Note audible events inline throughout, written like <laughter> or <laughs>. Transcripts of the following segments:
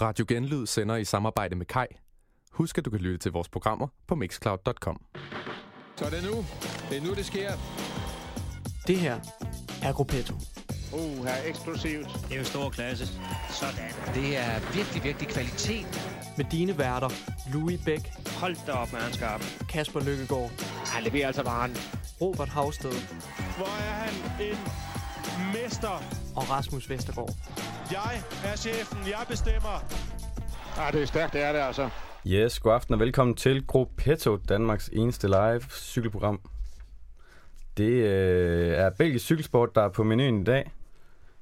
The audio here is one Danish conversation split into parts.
Radio Genlyd sender i samarbejde med Kai. Husk, at du kan lytte til vores programmer på mixcloud.com. Så er det nu. Det er nu, det sker. Det her er Gruppetto. Uh, her eksplosivt. Det er jo stor klasse. Sådan. Det er virkelig, virkelig kvalitet. Med dine værter, Louis Bæk, Hold da op, skarp. Kasper Lykkegaard, Han leverer altså varen. Robert Havsted Hvor er han en mester. Og Rasmus Vestergaard. Jeg er chefen. Jeg bestemmer. Ah, det er stærkt, det er det altså. Yes, god aften og velkommen til Gruppetto, Danmarks eneste live cykelprogram. Det øh, er belgisk cykelsport, der er på menuen i dag.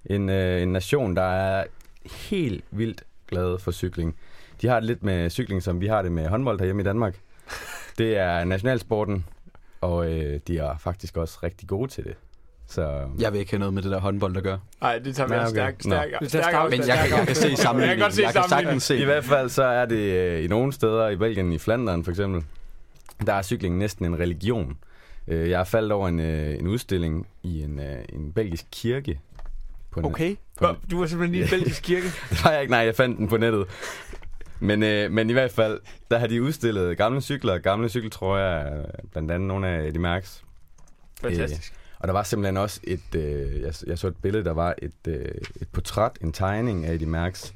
En, øh, en nation, der er helt vildt glad for cykling. De har det lidt med cykling, som vi har det med håndbold herhjemme i Danmark. Det er nationalsporten, og øh, de er faktisk også rigtig gode til det. Så Jeg vil ikke have noget med det der håndbold at gøre. Nej, det tager vi Nej, okay. okay. stærk, stærk, stærk, stærk Men jeg, kan, stærk jeg kan se sammenligningen. Jeg kan godt se jeg kan sagtens se. I hvert fald så er det øh, i nogle steder i Belgien, i Flandern for eksempel, der er cykling næsten en religion. Øh, jeg er faldet over en, øh, en udstilling i en, øh, en belgisk kirke. På Okay. På Nå, Du var simpelthen lige i belgisk kirke. <laughs> Det var jeg ikke, nej, jeg fandt den på nettet. Men, øh, men i hvert fald, der har de udstillet gamle cykler, gamle cykeltrøjer, blandt andet nogle af Eddie Merckx. Fantastisk. Og der var simpelthen også et, øh, jeg, jeg så et billede, der var et, øh, et portræt, en tegning af Eddie Merckx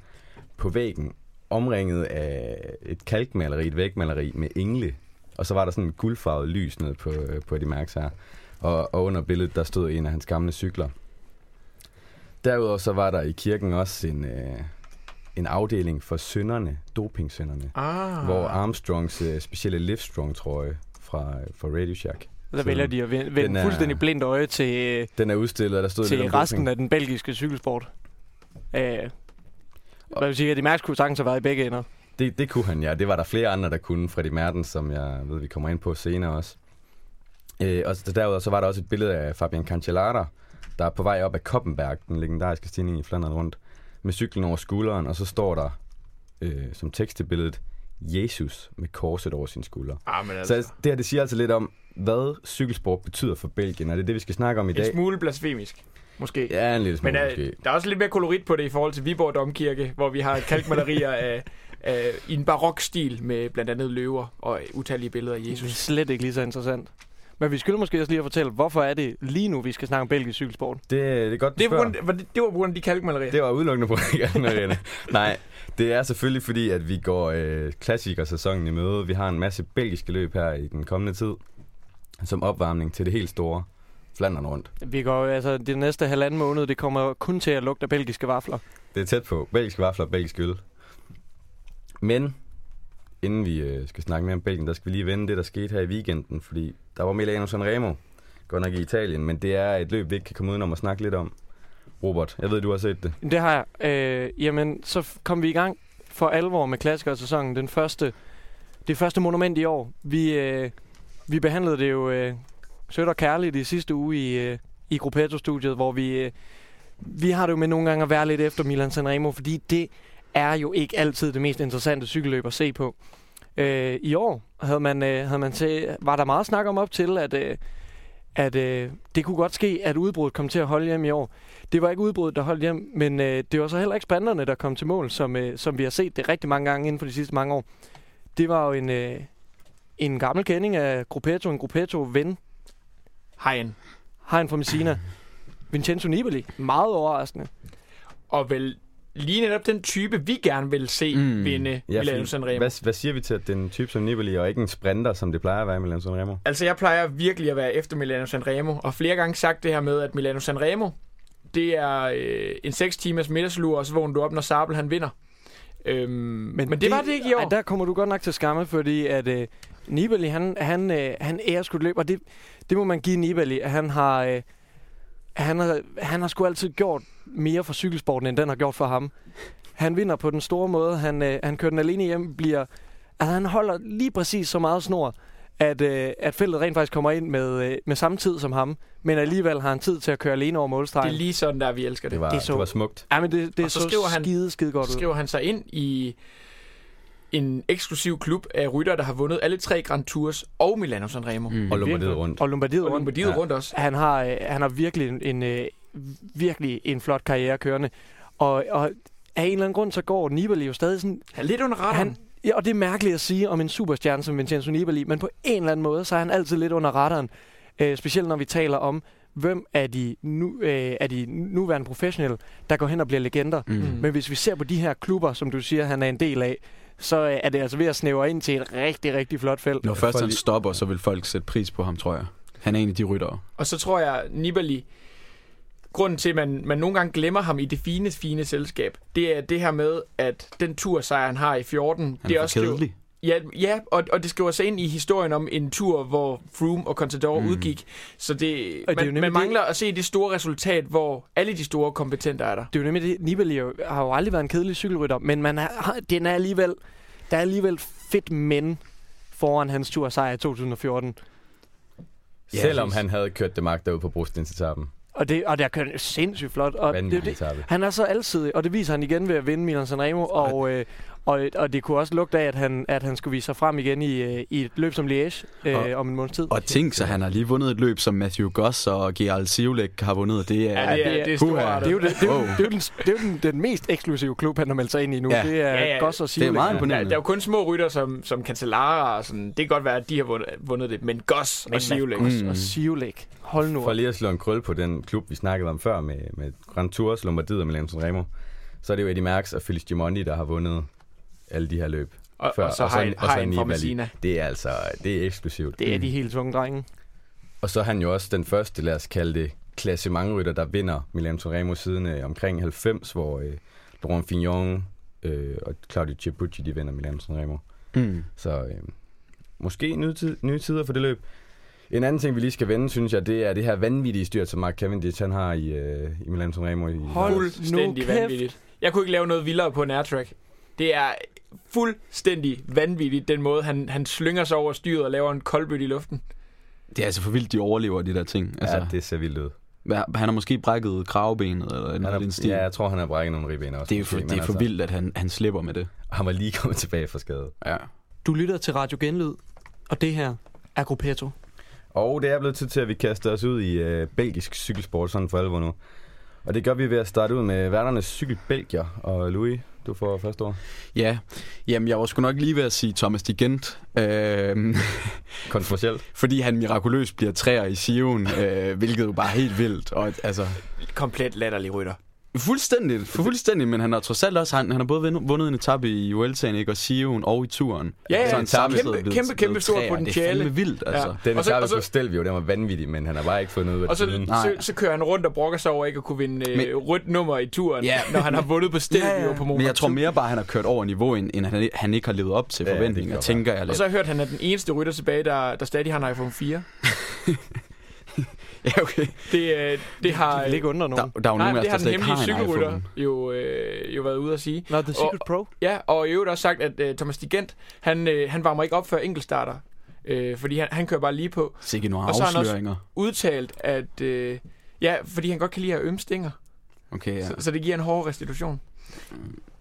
på væggen, omringet af et kalkmaleri, et vægmaleri med engle. Og så var der sådan en guldfarvet lys ned på, øh, på Eddie Merckx her. Og, og under billedet, der stod en af hans gamle cykler. Derudover så var der i kirken også en, øh, en afdeling for synderne, dopingsynderne. Ah. Hvor Armstrongs øh, specielle Livestrong-trøje fra, fra Radio Shack. Der Så vælger de at vende, den er- fuldstændig blindt øje til, Den er udstillet, og der stod til resten doping. af den belgiske cykelsport. Øh, hvad vil sige, at de mærks kunne sagtens have været i begge ender. Det, det kunne han, ja. Det var der flere andre, der kunne. Freddy Mertens, som jeg ved, vi kommer ind på senere også. Øh, og så derudover så var der også et billede af Fabian Cancellara, der er på vej op ad Koppenberg, den legendariske stigning i Flandern rundt, med cyklen over skulderen, og så står der øh, som tekst til billedet, Jesus med korset over sin skulder. Ah, men Så altså. det her, det siger altså lidt om, hvad cykelsport betyder for Belgien, og det er det, vi skal snakke om i En dag. smule blasfemisk. Måske. Ja, en lille smule Men uh, måske. der er også lidt mere kolorit på det i forhold til Viborg Domkirke, hvor vi har kalkmalerier <laughs> af, af, i en barok-stil med blandt andet løver og utallige billeder af Det er Jesus. slet ikke lige så interessant. Men vi skylder måske også lige at fortælle, hvorfor er det lige nu, vi skal snakke om belgisk cykelsport? Det, det er godt, Det, er grund, var det, det var på grund af de kalkmalerier. Det var udelukkende på Marianne. <laughs> Nej, det er selvfølgelig fordi, at vi går øh, klassikersæsonen i møde. Vi har en masse belgiske løb her i den kommende tid, som opvarmning til det helt store Flandern rundt. Vi går altså, det næste halvanden måned, det kommer kun til at lugte af belgiske vafler. Det er tæt på. Belgiske vafler og belgisk øl. Men inden vi øh, skal snakke mere om Belgien, der skal vi lige vende det, der skete her i weekenden, fordi der var Milano Sanremo, godt nok i Italien, men det er et løb, vi ikke kan komme udenom at snakke lidt om. Robert, jeg ved, du har set det. Det har jeg. Øh, jamen, så kom vi i gang for alvor med klassikersæsonen. Den første, det første monument i år. Vi, øh, vi behandlede det jo øh, sødt og kærligt i sidste uge i, øh, i Gruppetto-studiet, hvor vi, øh, vi har det jo med nogle gange at være lidt efter Milan Sanremo, fordi det er jo ikke altid det mest interessante cykelløb at se på. Øh, I år havde man, øh, havde man til, var der meget snak om op til, at, øh, at øh, det kunne godt ske, at udbruddet kom til at holde hjem i år. Det var ikke udbruddet, der holdt hjem, men øh, det var så heller ikke spanderne, der kom til mål, som, øh, som vi har set det rigtig mange gange inden for de sidste mange år. Det var jo en, øh, en gammel kending af Gruppetto, en Gruppetto-ven, Hegn. Hein fra Messina, Vincenzo Nibali. Meget overraskende. Og vel lige netop den type, vi gerne vil se Mm. vinde ja, Milano Sanremo. Hvad, hvad siger vi til, at det er en type som Nibali, og ikke en sprinter, som det plejer at være i Milano Sanremo? Altså, jeg plejer virkelig at være efter Milano Sanremo, og flere gange sagt det her med, at Milano Sanremo, det er øh, en 6 timers middagslur, og så vågner du op, når Sabel han vinder. Øhm, men, men det, det var det ikke i år. Ej, der kommer du godt nok til skamme, fordi at øh, Nibali, han, han, øh, han ærer sgu løb, og det, det må man give Nibali. at Han har, øh, han, har, han har sgu altid gjort mere for cykelsporten, end den har gjort for ham. Han vinder på den store måde. Han, øh, han kører den alene hjem, bliver... Altså, han holder lige præcis så meget snor, at, øh, at feltet rent faktisk kommer ind med, øh, med samme tid som ham. Men alligevel har han tid til at køre alene over det målstregen. er lige sådan, der vi elsker det. Det var, Det er det, så- det var smukt. Ja, men det, det Og så så, skriver han- skide, skide godt ud. skriver han sig ind i en eksklusiv klub af rytter, der har vundet alle tre Grand Tours og Milano Sanremo. Mm. Og Lombardiet rundt. Og Lombardiet Og rundt. Lombardiet Ja. rundt også. Han har, øh, han har virkelig en, en øh, virkelig en flot karriere kørende. Og, og af en eller anden grund, så går Nibali jo stadig sådan... Han er lidt under radaren. Han, ja, og det er mærkeligt at sige om en superstjerne som Vincenzo Nibali, men på en eller anden måde, så er han altid lidt under radaren. Øh, specielt når vi taler om, hvem er de, nu, øh, er de nuværende professionelle, der går hen og bliver legender. Mm. Men hvis vi ser på de her klubber, som du siger, han er en del af, så øh, er det altså ved at snævre ind til et rigtig, rigtig flot felt. Når først han stopper, så vil folk sætte pris på ham, tror jeg. Han er en af de ryttere. Og så tror jeg, Nibali, grunden til, at man, man nogle gange glemmer ham i det fine, fine selskab, det er det her med, at den tursejr, han har i 14, Han det er, er for kedelig. Ja, ja og, og det skriver sig ind i historien om en tur, hvor Froome og Contador Mm. udgik. Så det, Og det man, nemlig man det- mangler at se det store resultat, hvor alle de store kompetenter er der. Det er jo nemlig det. Nibali har jo aldrig været en kedelig cykelrytter, men man er, den er alligevel, der er alligevel fedt men foran hans tur sejr i 2014. Ja, Selvom præcis. han havde kørt det magt derude på brostensetappen. Og det, og det har kørt sindssygt flot. Og det, er Vanvittig det, han er så alsidig, og det viser han igen ved at vinde Milan Sanremo, og, øh, og, og det kunne også lugte af, at han, at han skulle vise sig frem igen i, øh, i et løb som Liège øh, Og- om en måneds tid. Og tænk så, han har lige vundet et løb, som Matthew Goss og Gerald Sivlek har vundet. Det er, Ja, det er, det er- det Puha. stort. det er jo, det, det, er jo, Wow. det er jo, den, det er jo den, den mest eksklusive klub, han har meldt sig ind i nu. Ja. Det er Ja, ja. Goss og det er Sivlek. meget Der, imponerende. der er jo kun små rytter som, som Cancellara og sådan. Det kan godt være, at de har vundet, vundet det. Men Goss Men og Sivlek. Goss Mm. og Sivlek. Hold nu. For lige at slå en krøl på den klub, vi snakkede om før med, med Grand Tours, Lombardiet og Milan Sanremo, så er det jo Eddie Merckx og Felix Gimondi, der har vundet alle de her løb. Og, før. og så Og så- har en, og så har en fra Nibali. Messina. Det er altså, det er eksklusivt. Det er de helt tunge drenge. Og så er han jo også den første, lad os kalde det, klassementrytter, der vinder Milan Sanremo siden øh, omkring 90, hvor øh, Laurent Fignon øh, og Claudio Ciappucci, de vinder Milan Sanremo. Mm. Så øh, måske nye, tid, nye tider for det løb. En anden ting, vi lige skal vende, synes jeg, det er det her vanvittige styrt, som Mark Cavendish han har i, øh, i Milan Sanremo. I, Hold nu kæft. vanvittigt. Jeg kunne ikke lave noget vildere på en airtrack. Det er fuldstændig vanvittigt, den måde, han, han slynger sig over styret og laver en koldbøtte i luften. Det er altså for vildt, de overlever de der ting. Altså, ja, det ser vildt ud. Han har måske brækket kravbenet eller noget den stil. ja, jeg tror, han har brækket nogle ribben også. det er for, måske, det er for altså, vildt, at han, han slipper med det. <laughs> Han var lige kommet tilbage fra skade. Ja. Du lytter til Radio Genlyd, og det her er Gruppetto. Og det er blevet tid til, at vi kaster os ud i øh, belgisk cykelsport sådan for alvor nu. Og det gør vi ved at starte ud med værternes cykelbelgier. Og Louis, du får første ord. Ja, jamen jeg var sgu nok lige ved at sige Thomas Digent, øh, Kontroversielt. <laughs> fordi han mirakuløst bliver træer i Sion, øh, hvilket jo bare er helt vildt. Og, altså, Komplet latterlig rytter. Fuldstændigt, fuldstændigt, men han har trods alt også, han, han har både vundet, en etape i Vueltaen, ikke, og Sion og i turen. Ja, ja, Så han samlet kæmpe- blevet- kæmpe, kæmpe blevet stor træer. Det er potentiale. fandme vildt, altså. Ja. Den Og så- etape og så- på Stelvio, den var vanvittig, men han har bare ikke fundet ud af Og så, det så, så kører han rundt og brokker sig over ikke at kunne vinde øh, Men- rødt nummer i turen, Ja. når han har vundet på Stelvio Ja, ja. på Mont Men jeg tror mere bare, at han har kørt over niveau, end end han, han ikke har levet op til forventninger, tænker jeg Og lidt. så har jeg hørt, at han er den eneste rytter tilbage, der, der stadig har en iPhone 4. <laughs> <laughs> Ja, okay. Det, øh, det har... Det vil ikke undre Der, nogen. der er jo Nej, nogen det der har den slet ikke hemmelige har en cykelrytter iPhone. jo, øh, jo været ude at sige. Nå, The Secret Pro. Ja, og i øvrigt også sagt, at øh, Thomas Digent, han, øh, han varmer ikke op før enkeltstarter. Øh, fordi han, han kører bare lige på. Sikke nogle Og så har han også- afsløringer. Udtalt, at... Øh, ja, fordi han godt kan lide at ømme stinger. Okay, ja. Ja. Så, så det giver en hård restitution.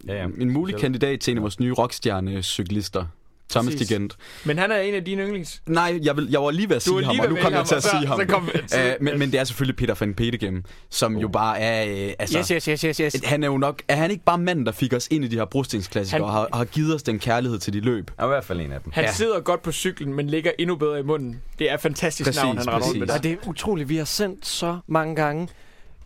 Ja, ja. En mulig Selv. kandidat til en af vores nye rockstjerne-cyklister. Thomas Præcis. Digent. Men han er en af dine yndlings. Nej, jeg, vil, jeg var lige ved at sige ham, og nu kom jeg til at sige <laughs> ham. så kom- Uh, men, men det er selvfølgelig Peter van Petegem, som jo bare er... Uh, altså, Yes, yes, yes, yes, yes. Han er jo nok... Er han ikke bare manden, der fik os ind i de her brostensklassikere, Han- og har, har givet os den kærlighed til de løb? Han er i hvert fald en af dem. Han Ja. sidder godt på cyklen, men ligger endnu bedre i munden. Det er fantastisk Præcis, navn, han rundt med. Og det er utroligt. Vi har sendt så mange gange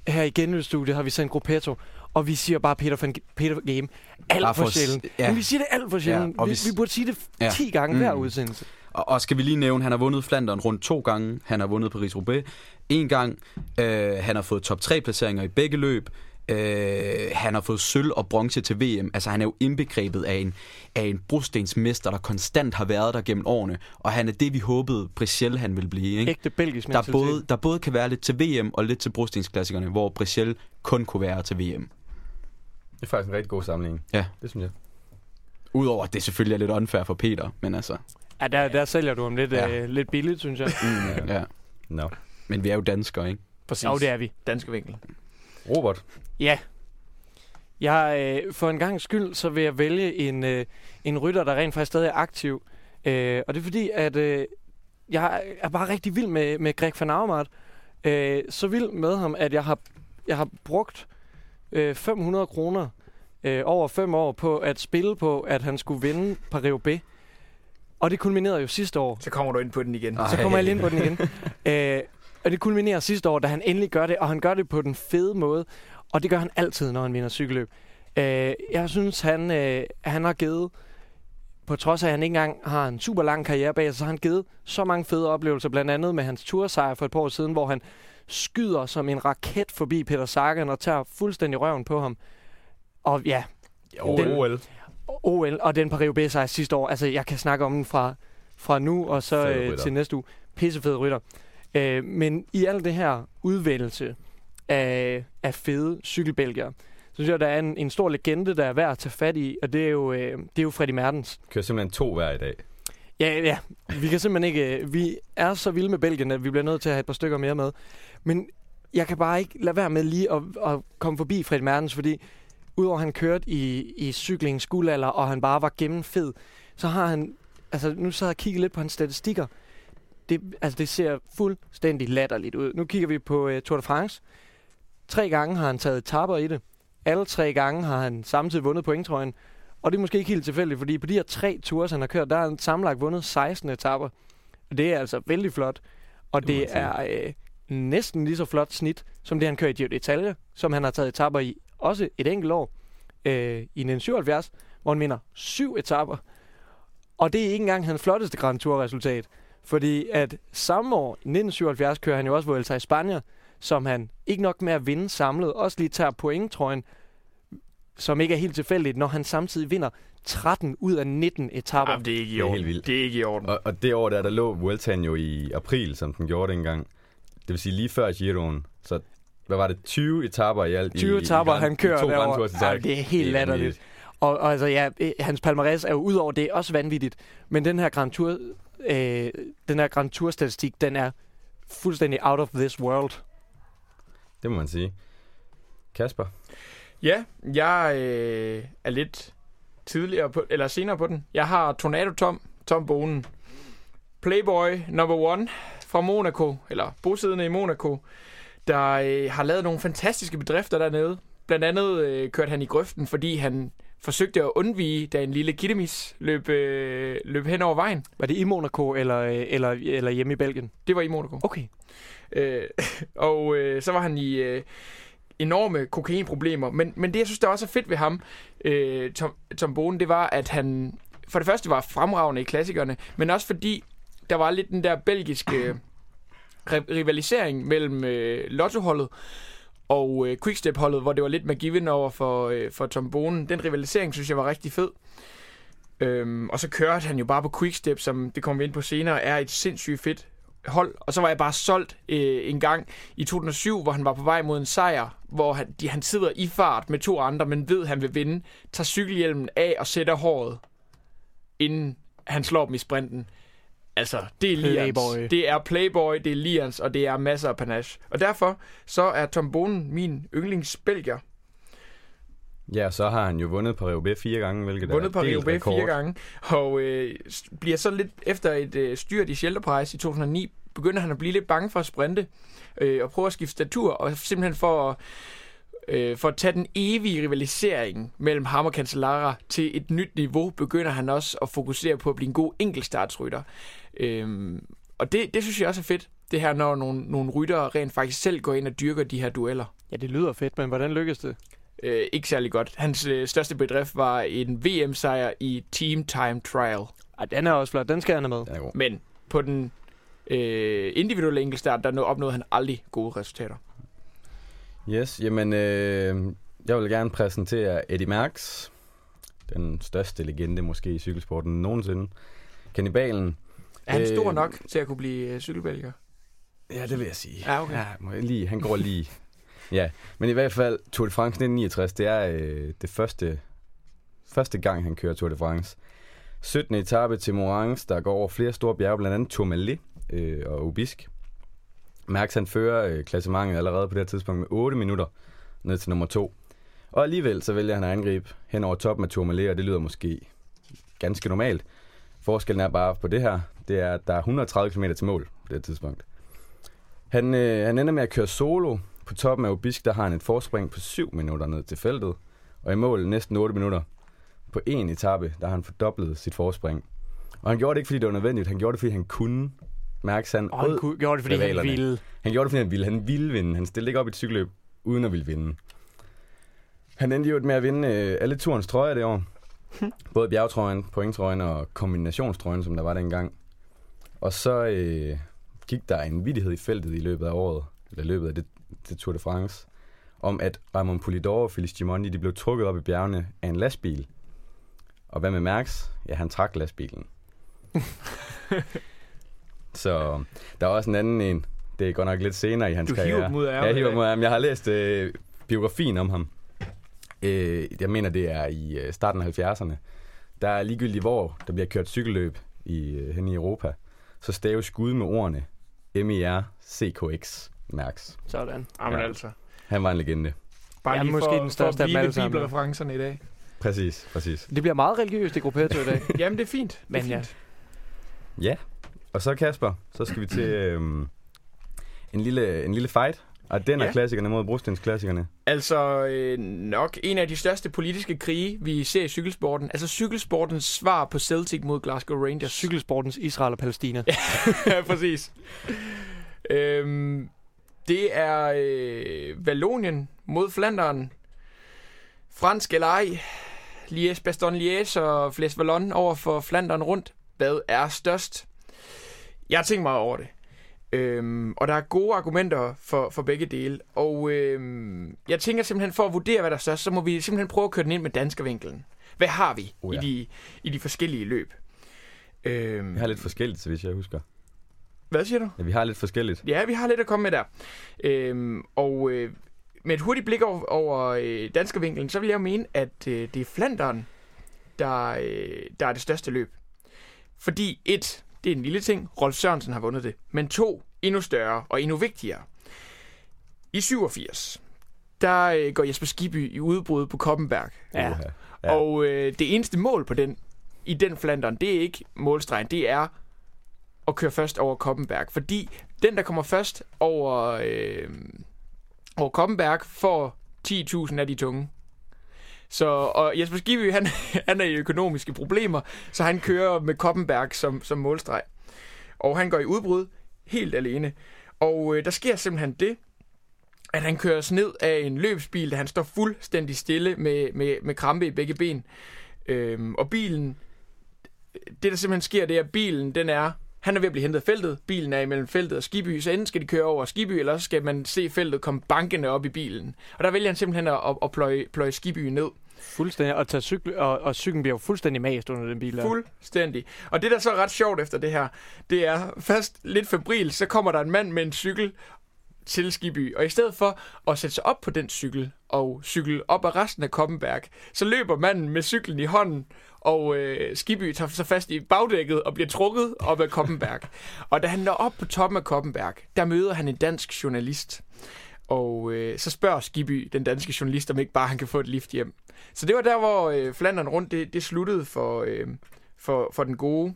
her i Genlydstudiet, har vi sendt Gruppetto. Og vi siger bare Peter, van, Peter Game alt for, for- sjældent. ja. Men vi siger det alt for sjældent. Ja, og vi, vi burde sige det Ja. 10 gange hver Mm. udsendelse. Og, og skal vi lige nævne, han har vundet Flandern rundt to gange. Han har vundet Paris-Roubaix en gang. Øh, han har fået top 3 placeringer i begge løb. Øh, han har fået sølv og bronze til VM. Altså han er jo indbegrebet af en, af en brostensmester, der konstant har været der gennem årene. Og han er det, vi håbede Brichel han ville blive. Ikke? Ægte belgisk Der både, der både kan være lidt til VM og lidt til brostensklassikerne, hvor Brichel kun kunne være til VM. Det er faktisk en rigtig god sammenligning. Ja. Det synes jeg. Udover at det selvfølgelig er lidt unfair for Peter, men altså... Ja, der, der sælger du ham lidt, Ja. øh, lidt billigt, synes jeg. Mm, ja. Nå. Men vi er jo danskere, ikke? Præcis. Jo, det er vi. Danske vinkel. Robert. Ja. Jeg, øh, for en gang skyld, så vil jeg vælge en, øh, en rytter, der rent faktisk stadig er aktiv. Øh, og det er fordi, at øh, jeg er bare rigtig vild med, med Greg van Avermaet. Øh, så vild med ham, at jeg har, jeg har brugt øh, 500 kroner øh, over fem år på at spille på, at han skulle vinde Paris-Roubaix. Og det kulminerede jo sidste år. Så kommer du ind på den igen. Så kommer jeg ind på den igen. <laughs> øh, og det kulminerer sidste år, da han endelig gør det, og han gør det på den fede måde. Og det gør han altid, når han vinder cykelløb. Øh, jeg synes, han, øh, han har givet, på trods af, at han ikke engang har en super lang karriere bag sig, så har han givet så mange fede oplevelser, blandt andet med hans tursejr for et par år siden, hvor han skyder som en raket forbi Peter Sagan og tager fuldstændig røven på ham. Og ja, Den, OL. OL og den Paris sejr sidste år. Altså, jeg kan snakke om den fra, fra nu og så øh, til næste uge. Pissefed rytter. Øh, men i alt det her udvælgelse af, af fede cykelbælgere, så synes jeg, der er en, en stor legende, der er værd at tage fat i, og det er jo, øh, det er jo Freddy Mertens. Kører simpelthen to hver i dag. Ja, ja. Vi kan simpelthen ikke... Øh, vi er så vilde med Belgien, at vi bliver nødt til at have et par stykker mere med. Men jeg kan bare ikke lade være med lige at, at komme forbi Fred Mertens, fordi udover at han kørte i, i cyklingens guldalder, og han bare var gennemfed, så har han... Altså, nu så jeg og kigget lidt på hans statistikker. Det, altså, det ser fuldstændig latterligt ud. Nu kigger vi på uh, Tour de France. Tre gange har han taget tapper i det. Alle tre gange har han samtidig vundet pointtrøjen. Og det er måske ikke helt tilfældigt, fordi på de her tre tours, han har kørt, der har han sammenlagt vundet 16 etapper. Det er altså vældig flot. Og Det er øh, næsten lige så flot snit, som det han kører i Giro d'Italia, som han har taget etapper i også et enkelt år øh, i 1977, hvor han vinder syv etapper. Og det er ikke engang hans flotteste Grand Tour-resultat. Fordi at samme år, i 1977, kører han jo også Vuelta i Spanien, som han ikke nok med at vinde samlet, også lige tager pointtrøjen, som ikke er helt tilfældigt, når han samtidig vinder 13 ud af 19 etapper. Jamen, det er ikke i Det er orden. helt vildt. Det er ikke i orden. Og, og det år der, der lå Vueltaen jo i april, som den gjorde dengang. Det vil sige lige før Giroen. Så hvad var det? 20 etapper i alt? 20 i, etapper, i, han kører to Grand derovre. Tours i Ja, træk. det er helt latterligt. vanvittigt. Og, og altså, ja, øh, hans palmarès er jo ud over det også vanvittigt. Men den her Grand Tour, øh, den her Grand Tour statistik, den er fuldstændig out of this world. Det må man sige. Kasper? Ja, jeg øh, er lidt tidligere på, eller senere på den. Jeg har Tornado Tom, Tom Bonen. Playboy number one fra Monaco, eller bosiddende i Monaco, der øh, har lavet nogle fantastiske bedrifter dernede. Blandt andet øh, kørte han i grøften, fordi han forsøgte at undvige, da en lille kittemis løb, øh, løb hen over vejen. Var det i Monaco eller, øh, eller, eller hjemme i Belgien? Det var i Monaco. Okay. Øh, <laughs> og øh, så var han i øh, enorme kokainproblemer. Men, men det, jeg synes, der også er fedt ved ham, øh, Tom, Tom Bonen, det var, at han for det første var fremragende i klassikerne, men også fordi der var lidt den der belgiske øh, rivalisering mellem øh, Lotto-holdet og øh, Quickstep-holdet, hvor det var lidt McGiven over for, øh, for Tom Bonen. Den rivalisering, synes jeg, var rigtig fed. Øhm, og så kørte han jo bare på Quickstep, som det kommer vi ind på senere, er et sindssygt fedt hold. Og så var jeg bare solgt øh, en gang i 2007, hvor han var på vej mod en sejr, hvor han, de, han sidder i fart med to andre, men ved, at han vil vinde, tager cykelhjelmen af og sætter håret, inden han slår dem i sprinten. Altså, det er Lians. Playboy. Det er Playboy, det er Lians, og det er masser af panache. Og derfor så er Tom Bonen min yndlingsbelgier. Ja, så har han jo vundet Paris-Roubaix fire gange, hvilket Vundet er på delt Rio rekord. fire gange, og øh, bliver så lidt efter et øh, styrt i Shelterprice i 2009, begynder han at blive lidt bange for at sprinte, øh, og prøve at skifte statur, og simpelthen for at, øh, for at tage den evige rivalisering mellem ham og Cancellara til et nyt niveau, begynder han også at fokusere på at blive en god enkeltstartsrytter. Øh, og det, det synes jeg også er fedt, det her, når nogle, nogle ryttere rent faktisk selv går ind og dyrker de her dueller. Ja, det lyder fedt, men hvordan lykkedes det? Øh, ikke særlig godt. Hans øh, største bedrift var en VM-sejr i Team Time Trial. Ej, den er også flot. Den skal han have med. Den er god. Men på den øh, individuelle enkeltstart, der nå- opnåede han aldrig gode resultater. Yes, jamen, øh, jeg vil gerne præsentere Eddie Merckx. Den største legende måske i cykelsporten nogensinde. Kannibalen. Er han Øh, stor nok til at kunne blive øh, cykelbælger? Ja, det vil jeg sige. Ja, okay. Ja, må jeg lige, han går lige ja, men i hvert fald Tour de France 1969, det er øh, det første, første gang, han kører Tour de France. 17. etape til Morans, der går over flere store bjerge, blandt andet Tourmalet øh, og Ubisk. Mærks han fører øh, klassementet allerede på det her tidspunkt med 8 minutter ned til nummer 2. Og alligevel så vælger han at angribe hen over toppen af Tourmalet, og det lyder måske ganske normalt. Forskellen er bare på det her, det er, at der er 130 km til mål på det her tidspunkt. Han, øh, han ender med at køre solo. På toppen af Ubisk, der har han et forspring på 7 minutter ned til feltet. Og i mål næsten 8 minutter. På en etape, der har han fordoblet sit forspring. Og han gjorde det ikke, fordi det var nødvendigt. Han gjorde det, fordi han kunne mærke sig Og han kunne, gjorde det, fordi han rivalerne. ville. Han gjorde det, fordi han ville. Han ville vinde. Han stillede ikke op i et cykelløb, uden at ville vinde. Han endte jo med at vinde øh, alle turens trøjer det år. <laughs> Både bjergtrøjen, pointtrøjen og kombinationstrøjen, som der var dengang. Og så øh, gik der en vidighed i feltet i løbet af året, eller løbet af det, det Tour de France, om at Ramon Polidor og Felix Gimondi, de blev trukket op i bjergene af en lastbil. Og hvad med Mærks? Ja, han trak lastbilen. <laughs> så der er også en anden en. Det er godt nok lidt senere i hans Du karriere. hiver ud af Ja, ærmet jeg hiver af ærmet. Jeg har læst øh, biografien om ham. Øh, jeg mener, det er i øh, starten af 70'erne. Der er ligegyldigt, hvor der bliver kørt cykelløb i, øh, hen i Europa, så staves Gud med ordene M-E-R-C-K-X Mærks. Sådan. Jamen Ja. altså. Han var en legende. Bare Ja, lige måske for, den største af dem alle sammen. bibelreferencerne i dag. Præcis, præcis. Det bliver meget religiøst i Gruppetto i dag. <laughs> Jamen, det er fint. Det er Men ja. Ja, og så Kasper, så skal vi til øhm, en, lille, en lille fight. Og den er Ja. klassikerne mod brostensklassikerne. Altså øh, nok en af de største politiske krige, vi ser i cykelsporten. Altså cykelsportens svar på Celtic mod Glasgow Rangers. Cykelsportens Israel og Palæstina. <laughs> ja, præcis. Øhm, det er øh, Vallonien mod Flanderen. Fransk eller ej. Liège, Baston Liège og Fles Vallon over for Flanderen rundt. Hvad er størst? Jeg har tænkt meget over det. Øhm, og der er gode argumenter for, for begge dele. Og øhm, jeg tænker simpelthen, for at vurdere, hvad der er størst, så må vi simpelthen prøve at køre den ind med danskervinkelen. Hvad har vi Oh ja. i, de, i de forskellige løb? Øhm, Vi har lidt forskelligt, så hvis jeg husker. Hvad siger du? Ja, vi har lidt forskelligt. Ja, vi har lidt at komme med der. Øhm, og øh, med et hurtigt blik over, over øh, danskervinkelen, så vil jeg mene, at øh, det er Flanderen, der, øh, der er det største løb. Fordi et, det er en lille ting, Rolf Sørensen har vundet det. Men to, endnu større og endnu vigtigere. I 87, der øh, går Jesper Skibby i udbrud på Koppenberg. Ja. Ja. Og øh, det eneste mål på den, i den Flandern, det er ikke målstregen, det er at køre først over Koppenberg. Fordi den, der kommer først over, øh, over Koppenberg, får 10.000 af de tunge. Så, og Jesper Skibby, han, <laughs> han er i økonomiske problemer, så han kører med Koppenberg som, som målstreg. Og han går i udbrud helt alene. Og øh, der sker simpelthen det, at han køres ned af en løbsbil, da han står fuldstændig stille med, med, med krampe i begge ben. Øhm, og bilen, det der simpelthen sker, det er, at bilen, den er, han er ved at blive hentet af feltet, bilen er imellem feltet og Skiby, så enten skal de køre over Skiby, eller så skal man se feltet komme bankende op i bilen. Og der vælger han simpelthen at, at, pløje, pløje Skiby ned. Fuldstændig. Og, tage cykel, og, og cyklen bliver jo fuldstændig mast under den bil. der. Fuldstændig. Og det, der så er ret sjovt efter det her, det er først lidt febril, så kommer der en mand med en cykel til Skiby, og i stedet for at sætte sig op på den cykel og cykle op ad resten af Koppenberg, så løber manden med cyklen i hånden, og øh, Skiby tager sig fast i bagdækket og bliver trukket op ad Koppenberg. <laughs> og da han når op på toppen af Koppenberg, der møder han en dansk journalist. Og øh, så spørger Skiby, den danske journalist, om ikke bare han kan få et lift hjem. Så det var der, hvor øh, Flandern rundt, det, det sluttede for, øh, for, for den gode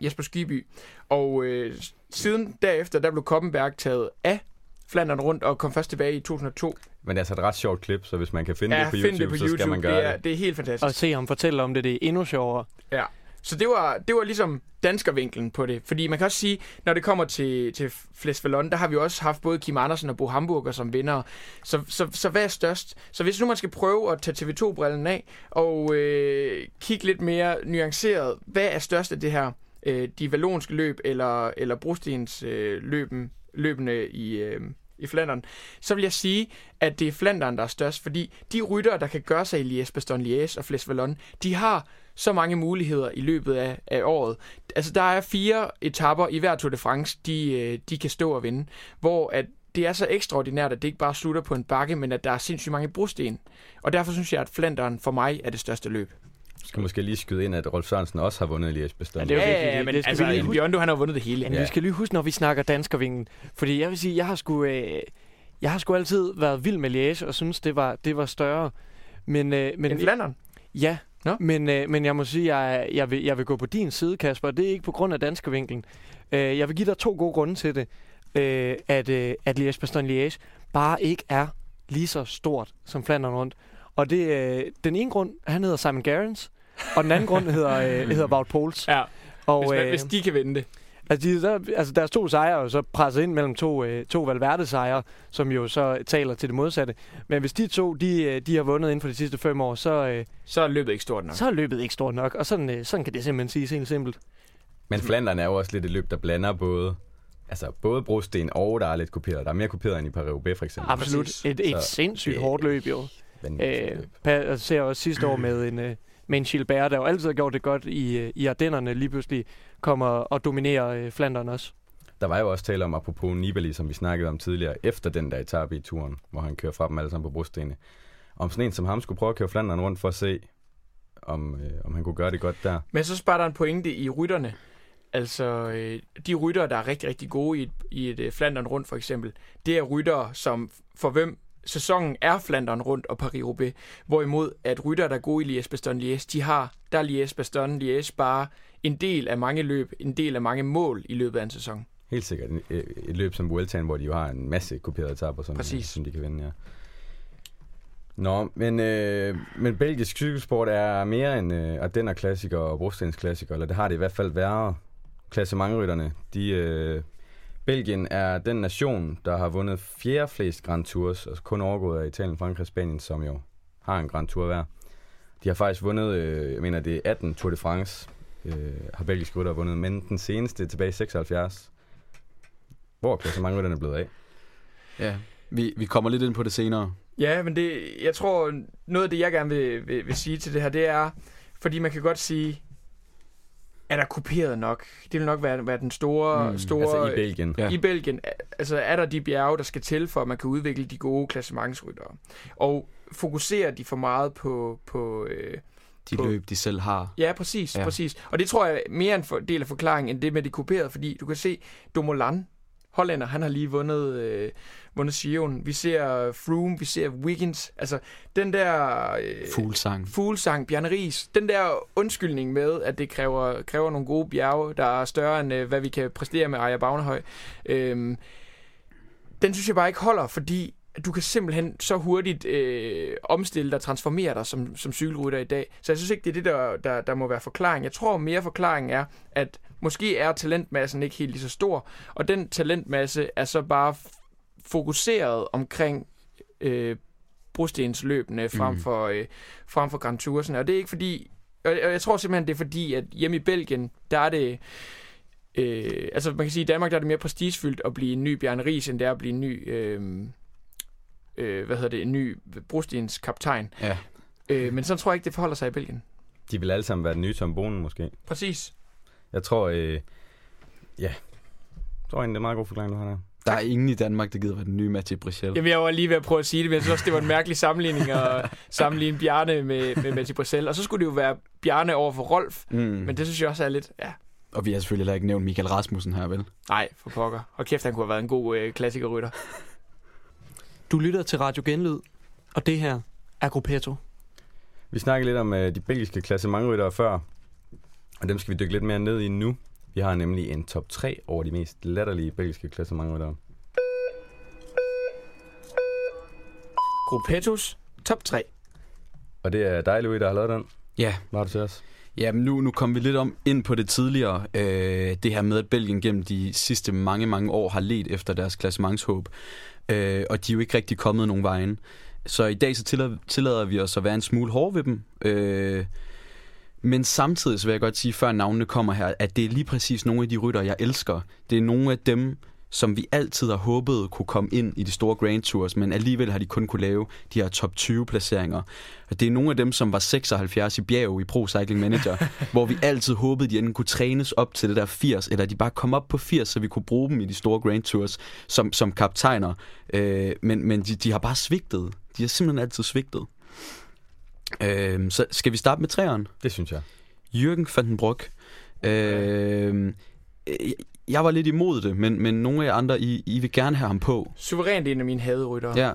Jesper Skiby. Og øh, siden derefter, der blev Koppenberg taget af Flandern rundt og kom først tilbage i 2002. Men det er altså et ret sjovt klip, så hvis man kan finde ja, det på YouTube, det på så YouTube. skal man gøre det, er, det. det er helt fantastisk. Og se ham fortælle om det, det er endnu sjovere. Ja. Så det var, det var ligesom danskervinklen på det. Fordi man kan også sige, når det kommer til, til Fles Vallon, der har vi også haft både Kim Andersen og Bo Hamburger som vinder. Så, så, så hvad er størst? Så hvis nu man skal prøve at tage TV2-brillen af og øh, kigge lidt mere nuanceret, hvad er størst af det her? Øh, de vallonske løb eller, eller brostens øh, løben, løbende i... Øh, i Flandern, så vil jeg sige, at det er Flandern, der er størst, fordi de ryttere, der kan gøre sig i Liège, Baston Liège og Fles Vallon, de har så mange muligheder i løbet af, af året. Altså, der er fire etapper i hver Tour de France, de, øh, de kan stå og vinde, hvor at det er så ekstraordinært, at det ikke bare slutter på en bakke, men at der er sindssygt mange brosten. Og derfor synes jeg, at Flandern for mig er det største løb. Skal måske lige skyde ind, at Rolf Sørensen også har vundet Liège Bestand. Ja, det er jo Ja, vigtigt. ja, men det skal altså, vi lige huske. Bjørn, han har vundet det hele. Men Ja. vi skal lige huske, når vi snakker danskervingen. Fordi jeg vil sige, jeg har sgu, øh, jeg har sgu altid været vild med Liège, og synes, det var, det var større. Men, øh, men Men Flandern? Ja, Nå. men, øh, men jeg må sige, jeg, jeg, vil, jeg vil gå på din side, Kasper. Det er ikke på grund af danskervinklen. Øh, jeg vil give dig to gode grunde til det. Øh, at, øh, at Liège Bastogne Liège bare ikke er lige så stort som Flandern rundt. Og det, øh, den ene grund, han hedder Simon Gerrans, og den anden grund hedder, øh, <laughs> hedder Wout Poels. Ja, Og, hvis, man, øh, hvis de kan vinde det. Altså, de, der, altså deres to sejre er så presset ind mellem to, øh, to Valverde-sejre, som jo så taler til det modsatte. Men hvis de to, de, øh, de har vundet inden for de sidste fem år, så, øh, Så er løbet ikke stort nok. så er løbet ikke stort nok. Og sådan, øh, sådan kan det simpelthen siges helt simpelt. Men Flandern er jo også lidt et løb, der blander både Altså både brosten og der er lidt kuperet. Der er mere kuperet end i Paris-Roubaix for eksempel. Absolut. Et, et Så sindssygt det- hårdt løb jo. Øh, pa- ser også sidste år med en, øh, med en Gilbert, der jo altid har gjort det godt i, øh, i Ardennerne, lige pludselig kommer og dominerer øh, Flandern også. Der var jo også tale om, apropos Nibali, som vi snakkede om tidligere, efter den der etape i turen, hvor han kører fra dem alle sammen på brostene. Om sådan en som ham skulle prøve at køre Flandern rundt for at se, om, øh, om han kunne gøre det godt der. Men så sparer der en pointe i rytterne. Altså, øh, de ryttere, der er rigtig, rigtig gode i et, i et øh, Flandern rundt, for eksempel, det er ryttere, som for hvem sæsonen er Flandern rundt og Paris-Roubaix. Hvorimod, at ryttere, der er gode i Liège-Bastogne-Liège, de har, der er Liège-Bastogne-Liège bare en del af mange løb, en del af mange mål i løbet af en sæson. Helt sikkert et, et løb som Vueltaen, hvor de jo har en masse kuperede etaper, som, Præcis. som de kan vinde, ja. Nå, men, øh, men belgisk cykelsport er mere end øh, Ardenner klassiker og Brostens klassiker, eller det har det i hvert fald været. Klassementrytterne, de... Øh, Belgien er den nation, der har vundet fjerde flest Grand Tours, og kun overgået af Italien, Frankrig og Spanien, som jo har en Grand Tour hver. De har faktisk vundet, øh, jeg mener det er 18 Tour de France, øh, har belgiske rytter vundet, men den seneste tilbage i 76. Hvor er klassementrytterne blevet af? Ja, vi, vi kommer lidt ind på det senere. Ja, men det, jeg tror, noget af det, jeg gerne vil, vil, vil sige til det her, det er, fordi man kan godt sige, er der kuperet nok? Det vil nok være, være den store... Mm, store Altså i Belgien. Ja. I Belgien, altså er der de bjerge, der skal til, for at man kan udvikle de gode klassementsryttere? Og fokuserer de for meget på... på øh, De På- løb, de selv har. ja, præcis, Ja. præcis. Og det tror jeg er mere en for, del af forklaringen, end det med de kuperede, fordi du kan se, Dumoulin, hollænder, han har lige vundet, øh, Sion. Vi ser Froome, vi ser Wiggins. Altså, den der... Øh, Fuglsang. fuglsang, Bjarne Ries, den der undskyldning med, at det kræver, kræver nogle gode bjerge, der er større end øh, hvad vi kan præstere med Ejre Bagnehøj, øhm, den synes jeg bare ikke holder, fordi du kan simpelthen så hurtigt øh, omstille dig, transformere dig som, som cykelrytter i dag. Så jeg synes ikke, det er det, der, der, der må være forklaring. Jeg tror mere forklaringen er, at måske er talentmassen ikke helt lige så stor, og den talentmasse er så bare fokuseret omkring øh, brostensløbene frem Mhm. for, øh, frem for Grand Toursen. Og det er ikke fordi... Og og jeg tror simpelthen, det er fordi, at hjemme i Belgien, der er det... Øh, altså man kan sige, at i Danmark der er det mere prestigefyldt at blive en ny Bjarne Ries, end det er at blive en ny... Øh, øh, hvad hedder det? En ny brostens kaptajn. Ja. Øh, men sådan tror jeg ikke, det forholder sig i Belgien. De vil alle sammen være den nye Tom Bonen, måske. Præcis. Jeg tror, øh, ja, jeg tror egentlig, det er en meget god forklaring, du har der. Der er ingen i Danmark, der gider være den nye Mathieu Brichel. Jamen, jeg var lige ved at prøve at sige det, men jeg synes også, det var en mærkelig sammenligning at <laughs> sammenligne Bjarne med, med Mathieu Bressel. Og så skulle det jo være Bjarne over for Rolf. Mm. Men det synes jeg også er lidt... Ja, Og vi har selvfølgelig heller ikke nævnt Michael Rasmussen her, vel? nej, for pokker. Og kæft, han kunne have været en god øh, klassikerrytter. Du lytter til Radio Genlyd, og det her er Gruppetto. Vi snakkede lidt om øh, de belgiske klassementryttere før, og dem skal vi dykke lidt mere ned i nu. Vi har nemlig en top 3 over de mest latterlige belgiske klassementryttere. Gruppettos top 3. Og det er dig, Louis, der har lavet den. Ja, har du til os? Jamen nu, nu kom vi lidt om ind på det tidligere. Øh, det her med, at Belgien gennem de sidste mange, mange år har let efter deres klassementshåb. Øh, og de er jo ikke rigtig kommet nogen vejen. Så i dag så tillader, tillader vi os at være en smule hårde ved dem. Øh, men samtidig så vil jeg godt sige, før navnene kommer her, at det er lige præcis nogle af de rytter, jeg elsker. Det er nogle af dem, som vi altid har håbet kunne komme ind i de store Grand Tours, men alligevel har de kun kunne lave de her top 20 placeringer. Og det er nogle af dem, som var 76 i bjerg i Pro Cycling Manager, <laughs> hvor vi altid håbede, de enten kunne trænes op til det der 80, eller de bare kom op på 80, så vi kunne bruge dem i de store Grand Tours som, som kaptajner. Øh, men men de, de har bare svigtet. De har simpelthen altid svigtet. Øh, så skal vi starte med træeren? Det synes jeg. Jürgen van den Broek. Øh, jeg var lidt imod det, men, men nogle af jer andre, I, I vil gerne have ham på. Suverænt en af mine haderyttere. Ja,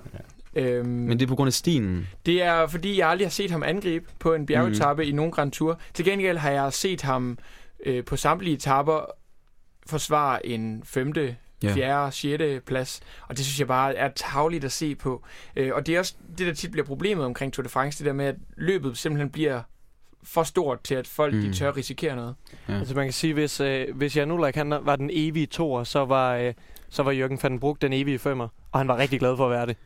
Øhm, men det er på grund af stilen. Det er fordi, jeg aldrig har set ham angribe på en bjergetappe mm. i nogen Grand Tour. Til gengæld har jeg set ham øh, på samtlige etapper forsvare en femte, Ja. fjerde og sjette plads. Og det synes jeg bare er tavligt at se på. Øh, og det er også det, der tit bliver problemet omkring Tour de France, det der med, at løbet simpelthen bliver for stort til, at folk mm. De tør risikere noget. Ja. Altså man kan sige, hvis, øh, hvis Jan Ulrik han var den evige toer, så var, øh, så var Jørgen van den Broek den evige femmer. Og han var rigtig glad for at være det.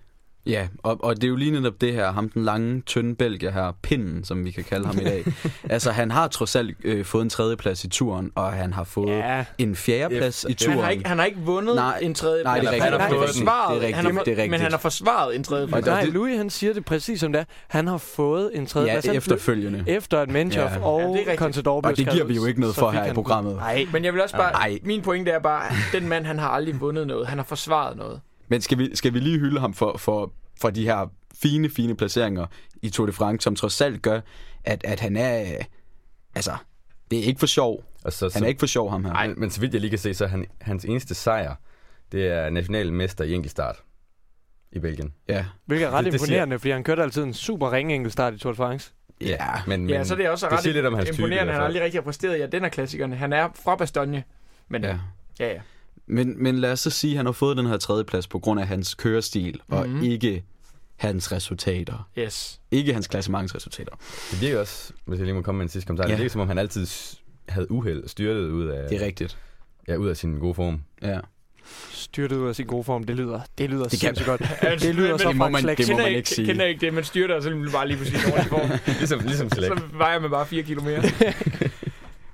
Ja, og, og det er jo lige netop det her, ham den lange, tynde belgier her, pinden, som vi kan kalde ham i dag. <laughs> altså, han har trods alt øh, fået en tredjeplads i turen, og han har fået Ja. en fjerdeplads i Han turen. har, ikke, han har ikke vundet Nej, en tredje nej, det er plads. rigtigt. Han har Han har forsvaret, Det er han har, rigtigt, det er rigtigt. men han har forsvaret en tredje Og Nej, det- Louis han siger det præcis som det er. Han har fået en tredje Ja, plads. Han efterfølgende. Efter at Menchoff Ja. og Ja, er rigtigt. Contador blev Og det giver vi jo ikke noget for her i han- programmet. Nej, men jeg vil også bare... Min pointe er bare, at den mand, han har aldrig vundet noget. Han har forsvaret noget. Men skal vi, skal vi lige hylde ham for, for, for de her fine, fine placeringer i Tour de France, som trods alt gør, at, at han er... Altså, det er ikke for sjov. Og så, Han er ikke for sjov, ham her. Nej, men så vidt jeg lige kan se, så er han, hans eneste sejr, det er nationalmester i enkeltstart i Belgien. Ja. Hvilket er ret Det- det siger- imponerende, fordi han kørte altid en super ringe enkeltstart i Tour de France. Ja. Men, Ja, men så er det også det ret siger lidt om hans type imponerende, hvert han aldrig rigtig har præsteret i ja, den af klassikerne. Han er fra Bastogne, men ja, ja. ja. Men, men lad os så sige, at han har fået den her tredjeplads på grund af hans kørestil, mm-hmm. og Mhm. ikke hans resultater. Yes. Ikke hans klassementsresultater. Det virker også, hvis jeg lige må komme med en sidste kommentar, Ja. det virker som om han altid havde uheld og styrtet ud af, Det er rigtigt. ja, ud af sin gode form. Ja. Styrtet ud af sin gode form, det lyder, det lyder Det sindssygt godt. <laughs> Det lyder men- så det må man- det må Kender man ikke, sige. kender ikke det, man styrter, og så bare lige præcis dårlig form. <laughs> ligesom, ligesom Select. så vejer man bare 4 kilo mere. <laughs>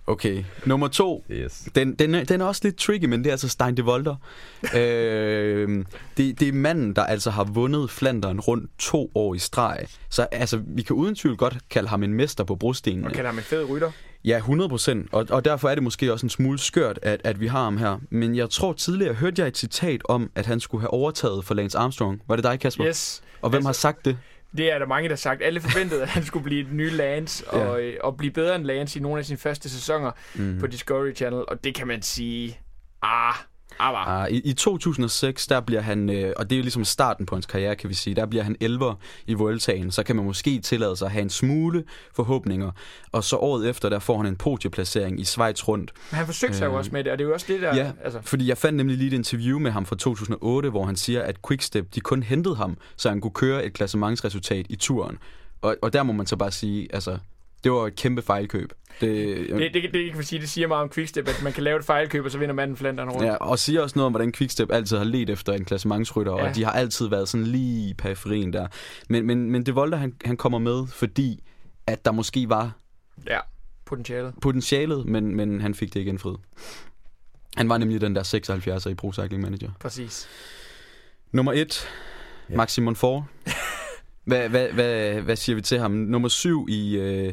Okay, nummer to. Yes. Den, den, er, den er også lidt tricky, men det er altså Stein de Volder. <laughs> øh, det, det er manden, der altså har vundet Flanderen rundt to år i streg. Så altså, vi kan uden tvivl godt kalde ham en mester på brostenene. Man kalder ham en fed rytter. Ja, 100 procent. Og, og derfor er det måske også en smule skørt, at, at vi har ham her. Men jeg tror tidligere, hørte jeg et citat om, at han skulle have overtaget for Lance Armstrong. Var det dig, Kasper? Yes. Og hvem altså- har sagt det? Det er der mange, der har sagt. Alle forventede, at han skulle blive den nye Lance, Ja. og, øh, og blive bedre end Lance i nogle af sine første sæsoner mm. på Discovery Channel. Og det kan man sige, ah, ah, ah. I, I 2006, der bliver han, øh, og det er jo ligesom starten på hans karriere, kan vi sige, der bliver han 11 i Vueltaen, så kan man måske tillade sig at have en smule forhåbninger. Og så året efter, der får han en podieplacering i Schweiz rundt. Men han forsøgte sig jo Øh, også med det, og det er jo også det der... Ja, altså, fordi jeg fandt nemlig lige et interview med ham fra 2008, hvor han siger, at Quickstep, de kun hentede ham, så han kunne køre et klassementsresultat i turen. Og, og der må man så bare sige, altså, det var et kæmpe fejlkøb. Det, det, det, det, det, kan man sige, det siger meget om Quickstep, at man kan lave et fejlkøb, og så vinder manden Flandern rundt. Ja, og siger også noget om, hvordan Quickstep altid har let efter en klassementsrytter, ja. Og de har altid været sådan lige i periferien der. Men, men, men det Volta, han, han kommer med, fordi at der måske var ja potentialet. potentialet, men, men han fik det ikke indfriet. Han var nemlig den der 76'er i Pro Cycling Manager. Præcis. Nummer 1, Ja. Maxim Monfort. Hvad, hvad, hvad, hvad siger vi til ham? Nummer 7 i... Øh,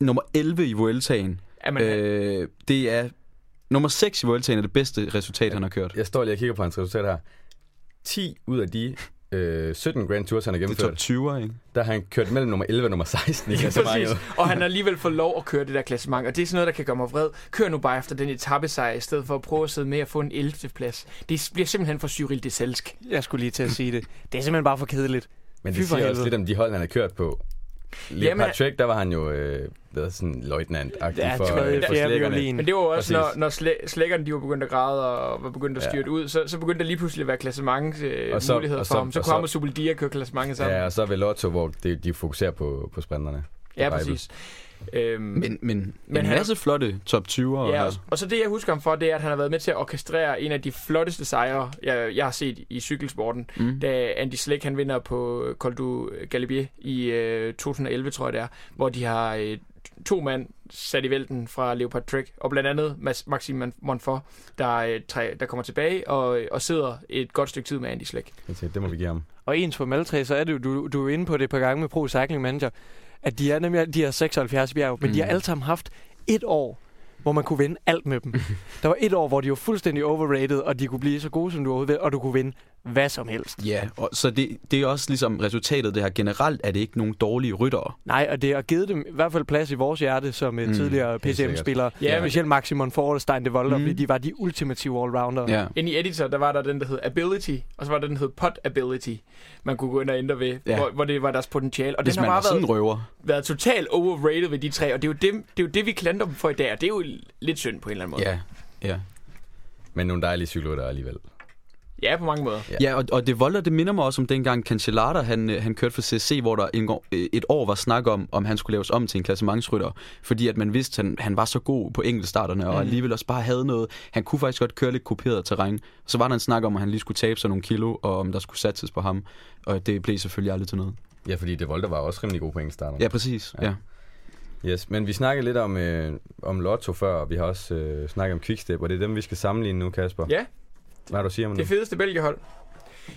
nummer 11 i Vueltaen. Jamen, øh, det er... Nummer 6 i Vueltaen er det bedste resultat, han har kørt. Jeg står lige og kigger på hans resultat her. 10 ud af de øh, 17 Grand Tours, han har Det er gennemført, top 20'er, ikke? der har han kørt mellem nummer 11 og nummer 16 i Præcis. klassementet. Og han har alligevel fået lov at køre det der klassement, og det er sådan noget, der kan gøre mig vred. Kør nu bare efter den etappesejr, i stedet for at prøve at sidde med og få en 11. plads. Det bliver simpelthen for Cyril Deselsk. Jeg skulle lige til at sige det. Det er simpelthen bare for kedeligt. Men Fy det for siger også lidt om de hold, han har kørt på. Lige Jamen, Patrick, der var han jo øh, været sådan løjtnant-agtig Ja, for, øh, for slækkerne. Men det var også, Præcis. når, når slæ- slækkerne de var begyndt at græde og var begyndt at Ja. styrte ud, så, så begyndte der lige pludselig at være klassements øh, Og så- muligheder og for ham. Så kunne så- ham og Subeldia køre klassementet sammen. Ja, og så ved Lotto, hvor de, de fokuserer på, på sprinterne. ja Bible. præcis. Øhm, Men, men, men en han- masse flotte top 20'er. Ja, her. og, og så det, jeg husker ham for, det er, at han har været med til at orkestrere en af de flotteste sejre, jeg, jeg har set i cykelsporten. Mm. Da Andy Slick, han vinder på Col du Galibier i øh, 2011, tror jeg det er, hvor de har øh, to mand sat i vælten fra Leopard Trek, og blandt andet Maxime Monfort, der, øh, der kommer tilbage og, og sidder et godt stykke tid med Andy tænkte, det må vi give ham. Og ens for Maltræ, så er det jo, du, du er inde på det et par gange med Pro Cycling Manager, at de er nemlig de her 76 bjerg, men mm. de har Mm. alle sammen haft et år, hvor man kunne vinde alt med dem. <laughs> der var et år, hvor de var fuldstændig overrated, og de kunne blive så gode, som du overhovedet og du kunne vinde hvad som helst. Ja, og så det, det er også ligesom resultatet det her. Generelt er det ikke nogen dårlige ryttere. Nej, og det har givet dem i hvert fald plads i vores hjerte som mm, Mm, tidligere. PCM-spillere. Ja, Ja, men- specielt Maximum Ford og Stein de Volder, Mm. fordi de var de ultimative allrounder. Ja. Inde i Editor, der var der den, der hed Ability, og så var der den, der hed Pot Ability, man kunne gå ind og ændre ved, Ja. hvor, hvor det var deres potentiale. Og Hvis den har bare været, røver. været totalt overrated ved de tre, og det er, jo dem, det er jo det, vi klandrer dem for i dag, og det er jo lidt synd på en eller anden måde. Ja, ja. Men nogle dejlige cykelrytter alligevel. Ja, på mange måder. Ja, og, og det volder, det minder mig også om dengang Cancellata, han, øh, han kørte for CSC, hvor der en, år- øh, et år var snak om, om han skulle laves om til en klassementsrytter, fordi at man vidste, at han, han var så god på enkeltstarterne, og Mm. alligevel også bare havde noget. Han kunne faktisk godt køre lidt kuperet terræn. Så var der en snak om, at han lige skulle tabe sig nogle kilo, og om der skulle satses på ham, og det blev selvfølgelig aldrig til noget. Ja, fordi det Volta var også rimelig god på enkeltstarter. Ja, præcis. Ja. Yes, men vi snakkede lidt om, øh, om Lotto før, og vi har også øh, snakket om Quickstep, og det er dem, vi skal sammenligne nu, Kasper. Ja. Hvad du at sige om Det det? fedeste Belgiehold.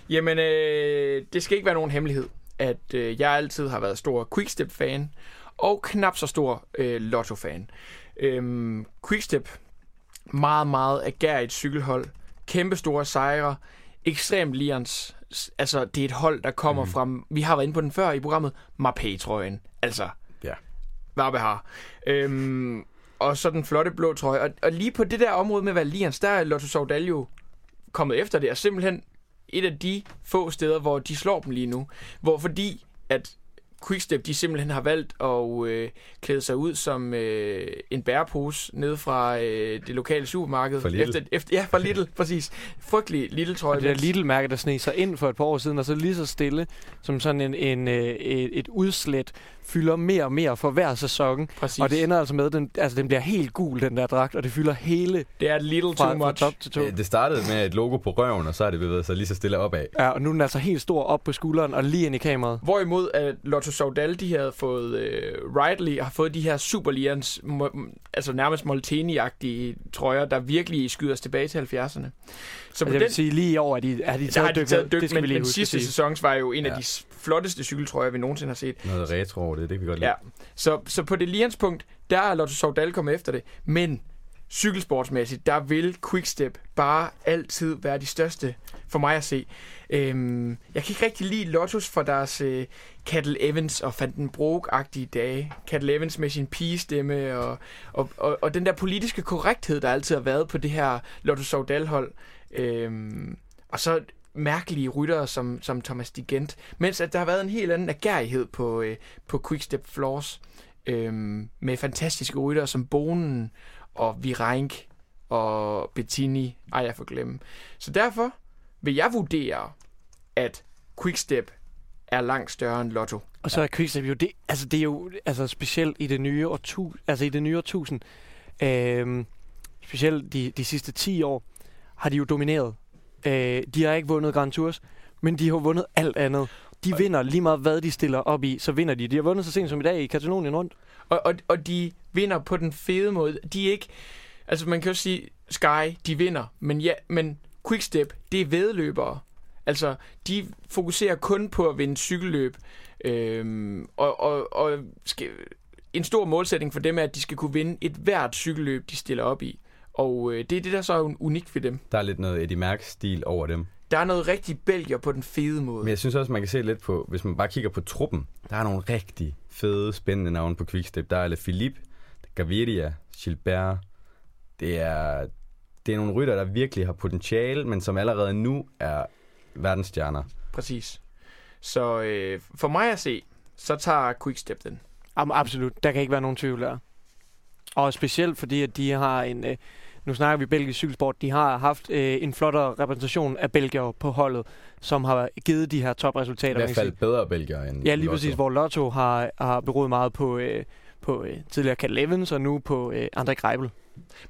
Jamen, øh, det skal ikke være nogen hemmelighed, at øh, jeg altid har været stor Quickstep-fan, og knap så stor øh, Lotto-fan. Øhm, Quickstep, meget, meget agerigt cykelhold, kæmpe store sejre, ekstremt lians. Altså, det er et hold, der kommer mm. fra, vi har været inde på den før i programmet, Marpé-trøjen. Altså, Ja. hvad har. Øhm, og så den flotte blå trøje. Og, og lige på det der område med at være lians, der er Lotto Soudal jo kommet efter det, er simpelthen et af de få steder, hvor de slår dem lige nu. Hvor fordi, at Quickstep, de simpelthen har valgt at øh, klæde sig ud som øh, en bærepose nede fra øh, det lokale supermarked. For Lidl. Efter, efter, ja, fra Lidl, præcis. Frygtelig lille trøje. Og det der mens- Lidl-mærke, der sneg sig ind for et par år siden, og så lige så stille, som sådan en, en, øh, et, et udslet, fylder mere og mere for hver sæson. Præcis. Og det ender altså med, at den, altså, den bliver helt gul, den der dragt, og det fylder hele det er Lidl fra, too fra much. top til to. Øh, Det startede med et logo på røven, og så har det bevæget sig lige så stille opad. Ja, og nu er den altså helt stor op på skulderen og lige ind i kameraet. Hvorimod at Lotto Soudal, de havde fået øh, Ridley, har fået de her Superlians, mo- altså nærmest Molteni-agtige trøjer, der virkelig skyder os tilbage til 70'erne. Så Altså, på jeg den, vil sige, lige i år er de, er de der har taget de taget dyk, det skal men, vi lige huske sidste sæson var jo en Ja. af de flotteste cykeltrøjer, vi nogensinde har set. Noget retro over det, det kan vi godt lide. Ja, så, så på det lianspunkt, der er Lotto Soudal kommet efter det. Men cykelsportsmæssigt, der vil Quickstep bare altid være de største for mig at se. Øhm, jeg kan ikke rigtig lide Lotus for deres øh, Cattle Evans og Fanden Broek-agtige dage. Cattle Evans med sin pigestemme og, og, og, og den der politiske korrekthed, der altid har været på det her Lotus Soudal-hold. Øhm, og så mærkelige ryttere som, som Thomas Digent. Mens at der har været en helt anden agerighed på, øh, på Quickstep Floors. Øhm, med fantastiske ryttere som Bonen og Virenk og Bettini. Ej, jeg får glemme. Så derfor vil jeg vurdere, at Quickstep er langt større end Lotto. Og så er Quickstep jo det, altså det er jo altså specielt i det nye årtu, altså i det nye årtusind, øhm, specielt de, de sidste 10 år, har de jo domineret. Øh, de har ikke vundet Grand Tours, men de har vundet alt andet. De vinder lige meget, hvad de stiller op i, så vinder de. De har vundet så sent som i dag i Katalonien rundt. Og, og, og de vinder på den fede måde. De er ikke... Altså, man kan jo sige, Sky, de vinder. Men, ja, men Quickstep, det er vedløbere. Altså, de fokuserer kun på at vinde cykelløb. Øhm, og og, og skal, en stor målsætning for dem er, at de skal kunne vinde et hvert cykelløb, de stiller op i. Og øh, det er det, der så er unikt ved dem. Der er lidt noget Eddie Mærks-stil over dem. Der er noget rigtig belgier på den fede måde. Men jeg synes også, man kan se lidt på, hvis man bare kigger på truppen, der er nogle rigtig fede, spændende navne på Quickstep. Der er Le Philippe, Gaviria, Gilbert. Det er, det er nogle rytter, der virkelig har potentiale, men som allerede nu er verdensstjerner. Præcis. Så øh, for mig at se, så tager Quickstep den. Absolut. Der kan ikke være nogen tvivl der. Og specielt fordi, at de har en... Øh, nu snakker vi belgisk cykelsport. De har haft øh, en flottere repræsentation af belgier på holdet, som har givet de her topresultater. I hvert fald bedre belgier end Ja, lige Lotto. præcis. Hvor Lotto har, har beroet meget på, øh, på øh, tidligere Cat Evans og nu på øh, André Greibel.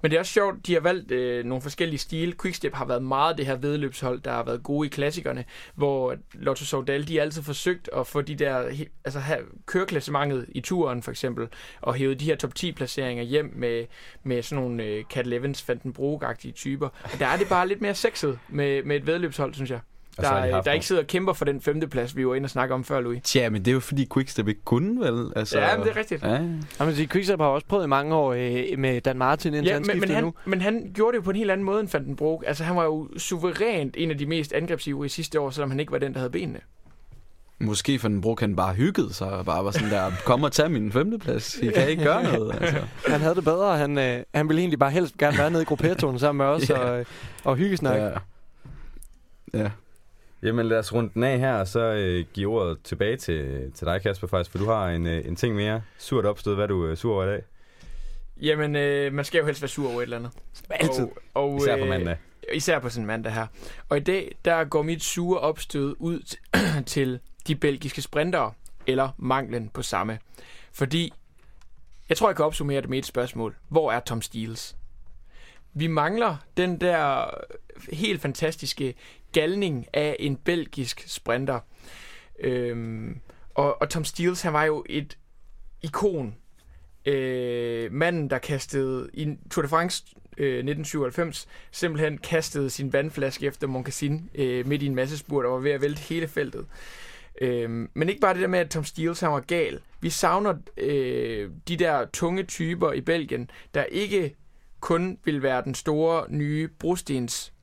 Men det er også sjovt, de har valgt øh, nogle forskellige stile. Quickstep har været meget det her vedløbshold, der har været gode i klassikerne, hvor Lotto Soudal, de har altid forsøgt at få de der, altså have køreklassementet i turen for eksempel, og hæve de her top 10 placeringer hjem med, med sådan nogle øh, Cat Levens, Van den typer. Og der er det bare lidt mere sexet med, med et vedløbshold, synes jeg. Så Der, der nogle- ikke sidder og kæmper for den femteplads, vi var inde og snakke om før, Louis. Tja, men det er jo fordi Quickstep ikke kunne, vel? Altså, Ja, men det er rigtigt. Ja, Jeg vil sige, Quickstep har også prøvet i mange år øh, med Dan Martin, indtil Ja, han men, men, han, nu. men han gjorde det jo på en helt anden måde end Van den Broek. Altså, han var jo suverænt en af de mest angrebsive i sidste år, selvom han ikke var den, der havde benene. Måske for den brug han bare hyggede sig og bare var sådan der, kom og tag min femteplads. I kan ikke gøre noget. Altså. Han havde det bedre. Han, øh, han ville egentlig bare helst gerne være nede i gruppetonen sammen med os <laughs> Ja. og, øh, og hyggesnak. Ja. ja. Jamen lad os runde den af her, og så øh, give ordet tilbage til, til dig, Kasper, faktisk, for du har en, øh, en ting mere. Surt opstød, hvad er du øh, sur over i dag? Jamen, øh, man skal jo helst være sur over et eller andet. Altid. Og, og, Især på øh, mandag. især på sådan en mandag her. Og i dag, der går mit sure opstød ud <clears throat> til de belgiske sprintere, eller manglen på samme. Fordi, jeg tror, jeg kan opsummere det med et spørgsmål. Hvor er Tom Steels? Vi mangler den der helt fantastiske galning af en belgisk sprinter. Øhm, og, og Tom Steels, han var jo et ikon. Øh, manden, der kastede i Tour de France øh, 1997, simpelthen kastede sin vandflaske efter Moncassin øh, midt i en masse spurt og var ved at vælte hele feltet. Øh, men ikke bare det der med, at Tom Steels han var gal. Vi savner øh, de der tunge typer i Belgien, der ikke kun vil være den store nye brostens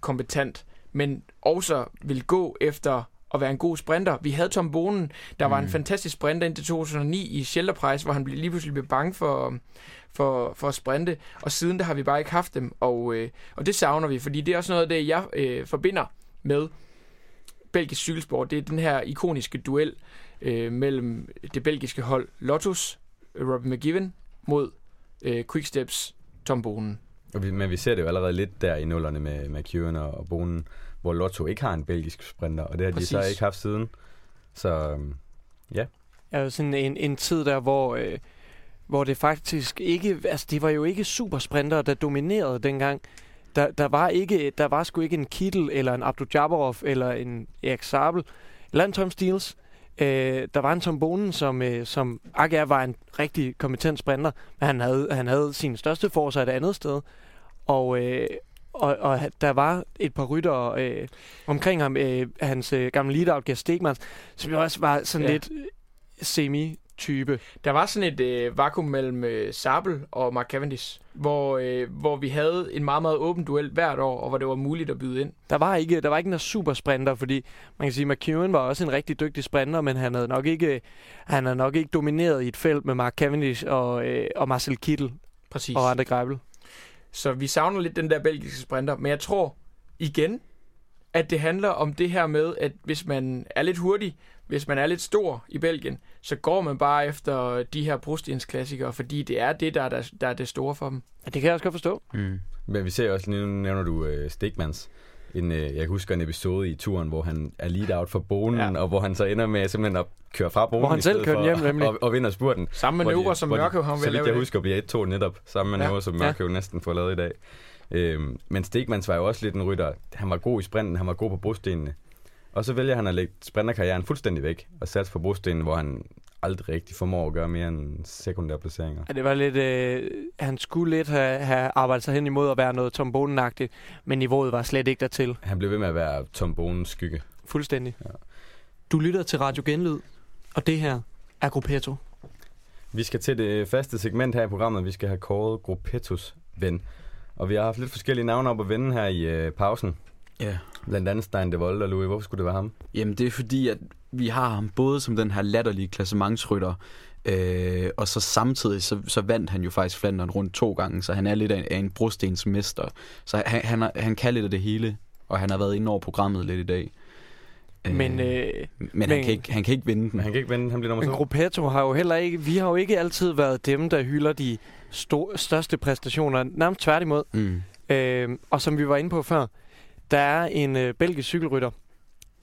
kompetent, men også vil gå efter at være en god sprinter. Vi havde Tom Bonen, der mm. var en fantastisk sprinter indtil 2009 i Shelterprice, hvor han blev lige pludselig blev bange for, for, for at sprinte, og siden der har vi bare ikke haft dem, og, øh, og det savner vi, fordi det er også noget af det, jeg øh, forbinder med belgisk cykelsport. Det er den her ikoniske duel øh, mellem det belgiske hold Lotus, Robin McGiven, mod øh, Quicksteps Tom Bonen. Men vi ser det jo allerede lidt der i nullerne med, med Kieran og, og Bonen, hvor Lotto ikke har en belgisk sprinter, og det har Præcis. de så ikke haft siden. Så øhm, ja. Ja, sådan en, en tid der, hvor, øh, hvor det faktisk ikke... Altså, det var jo ikke supersprinter, der dominerede dengang. Der, der, var ikke, der var sgu ikke en Kittel, eller en Abdu Jabarov, eller en Erik Sabel, eller en Tom Steels. Øh, der var en Tom Bonen, som, øh, som Ager var en rigtig kompetent sprinter, men han havde, han havde sin største forsøg et andet sted. Og, øh, og, og der var et par rytter øh, omkring ham, øh, hans øh, gamle lead-out, Gert Stegmans, som jo også var sådan Ja. lidt øh, semi-type. Der var sådan et øh, vakuum mellem øh, Sabel og Mark Cavendish, hvor, øh, hvor vi havde en meget, meget åben duel hvert år, og hvor det var muligt at byde ind. Der var ikke, der var ikke en super sprinter, fordi man kan sige, McEwen var også en rigtig dygtig sprinter, men han havde nok ikke, han havde nok ikke domineret i et felt med Mark Cavendish og, øh, og Marcel Kittel Præcis. og Andre Greibel. Så vi savner lidt den der belgiske sprinter, men jeg tror igen, at det handler om det her med, at hvis man er lidt hurtig, hvis man er lidt stor i Belgien, så går man bare efter de her brostens klassikere, fordi det er det, der er, der, der er det store for dem. Ja, det kan jeg også godt forstå. Mm. Men vi ser også, nu nævner du øh, Stigmans. En, øh, jeg kan huske en episode i turen, hvor han er lead out for bonen, Ja. ja. og hvor han så ender med simpelthen at køre fra bonen. Hvor han selv kører hjem, nemlig. Og, og vinder spurten. Samme de- manøvre, som Mørke har Så vidt jeg husker, bliver 1-2 netop. Samme manøvre, Ja. ja. som Mørke jo næsten får lavet i dag. Øhm, men Stigmans var jo også lidt en rytter. Han var god i sprinten, han var god på brostenene. Og så vælger han at lægge sprinterkarrieren fuldstændig væk og satse på brostenene, hvor han aldrig rigtig formår at gøre mere end sekundære placeringer. Ja, det var lidt, øh, han skulle lidt have, have arbejdet sig hen imod at være noget Tom Bonen-agtigt, men niveauet var slet ikke dertil. Han blev ved med at være Tom Bonens skygge. Fuldstændig. Ja. Du lytter til Radio Genlyd, og det her er Gruppetto. Vi skal til det faste segment her i programmet. Vi skal have kåret Gruppettos ven. Og vi har haft lidt forskellige navne op at vende her i øh, pausen. Ja. Blandt andet Stein de Vold og Louis. Hvorfor skulle det være ham? Jamen, det er fordi, at vi har ham både som den her latterlige klassementsrytter, øh, og så samtidig, så, så vandt han jo faktisk Flandern rundt to gange, så han er lidt af en, af en brostens mester. Så han, han, han kan lidt af det hele, og han har været inde over programmet lidt i dag. Men, øh, men, men- han, kan ikke, han kan ikke vinde den. Men han kan ikke vinde, han bliver nummer Men to. Gruppetto har jo heller ikke, vi har jo ikke altid været dem, der hylder de sto- største præstationer. Nærmest tværtimod. Mm. Øh, og som vi var inde på før, der er en øh, belgisk cykelrytter,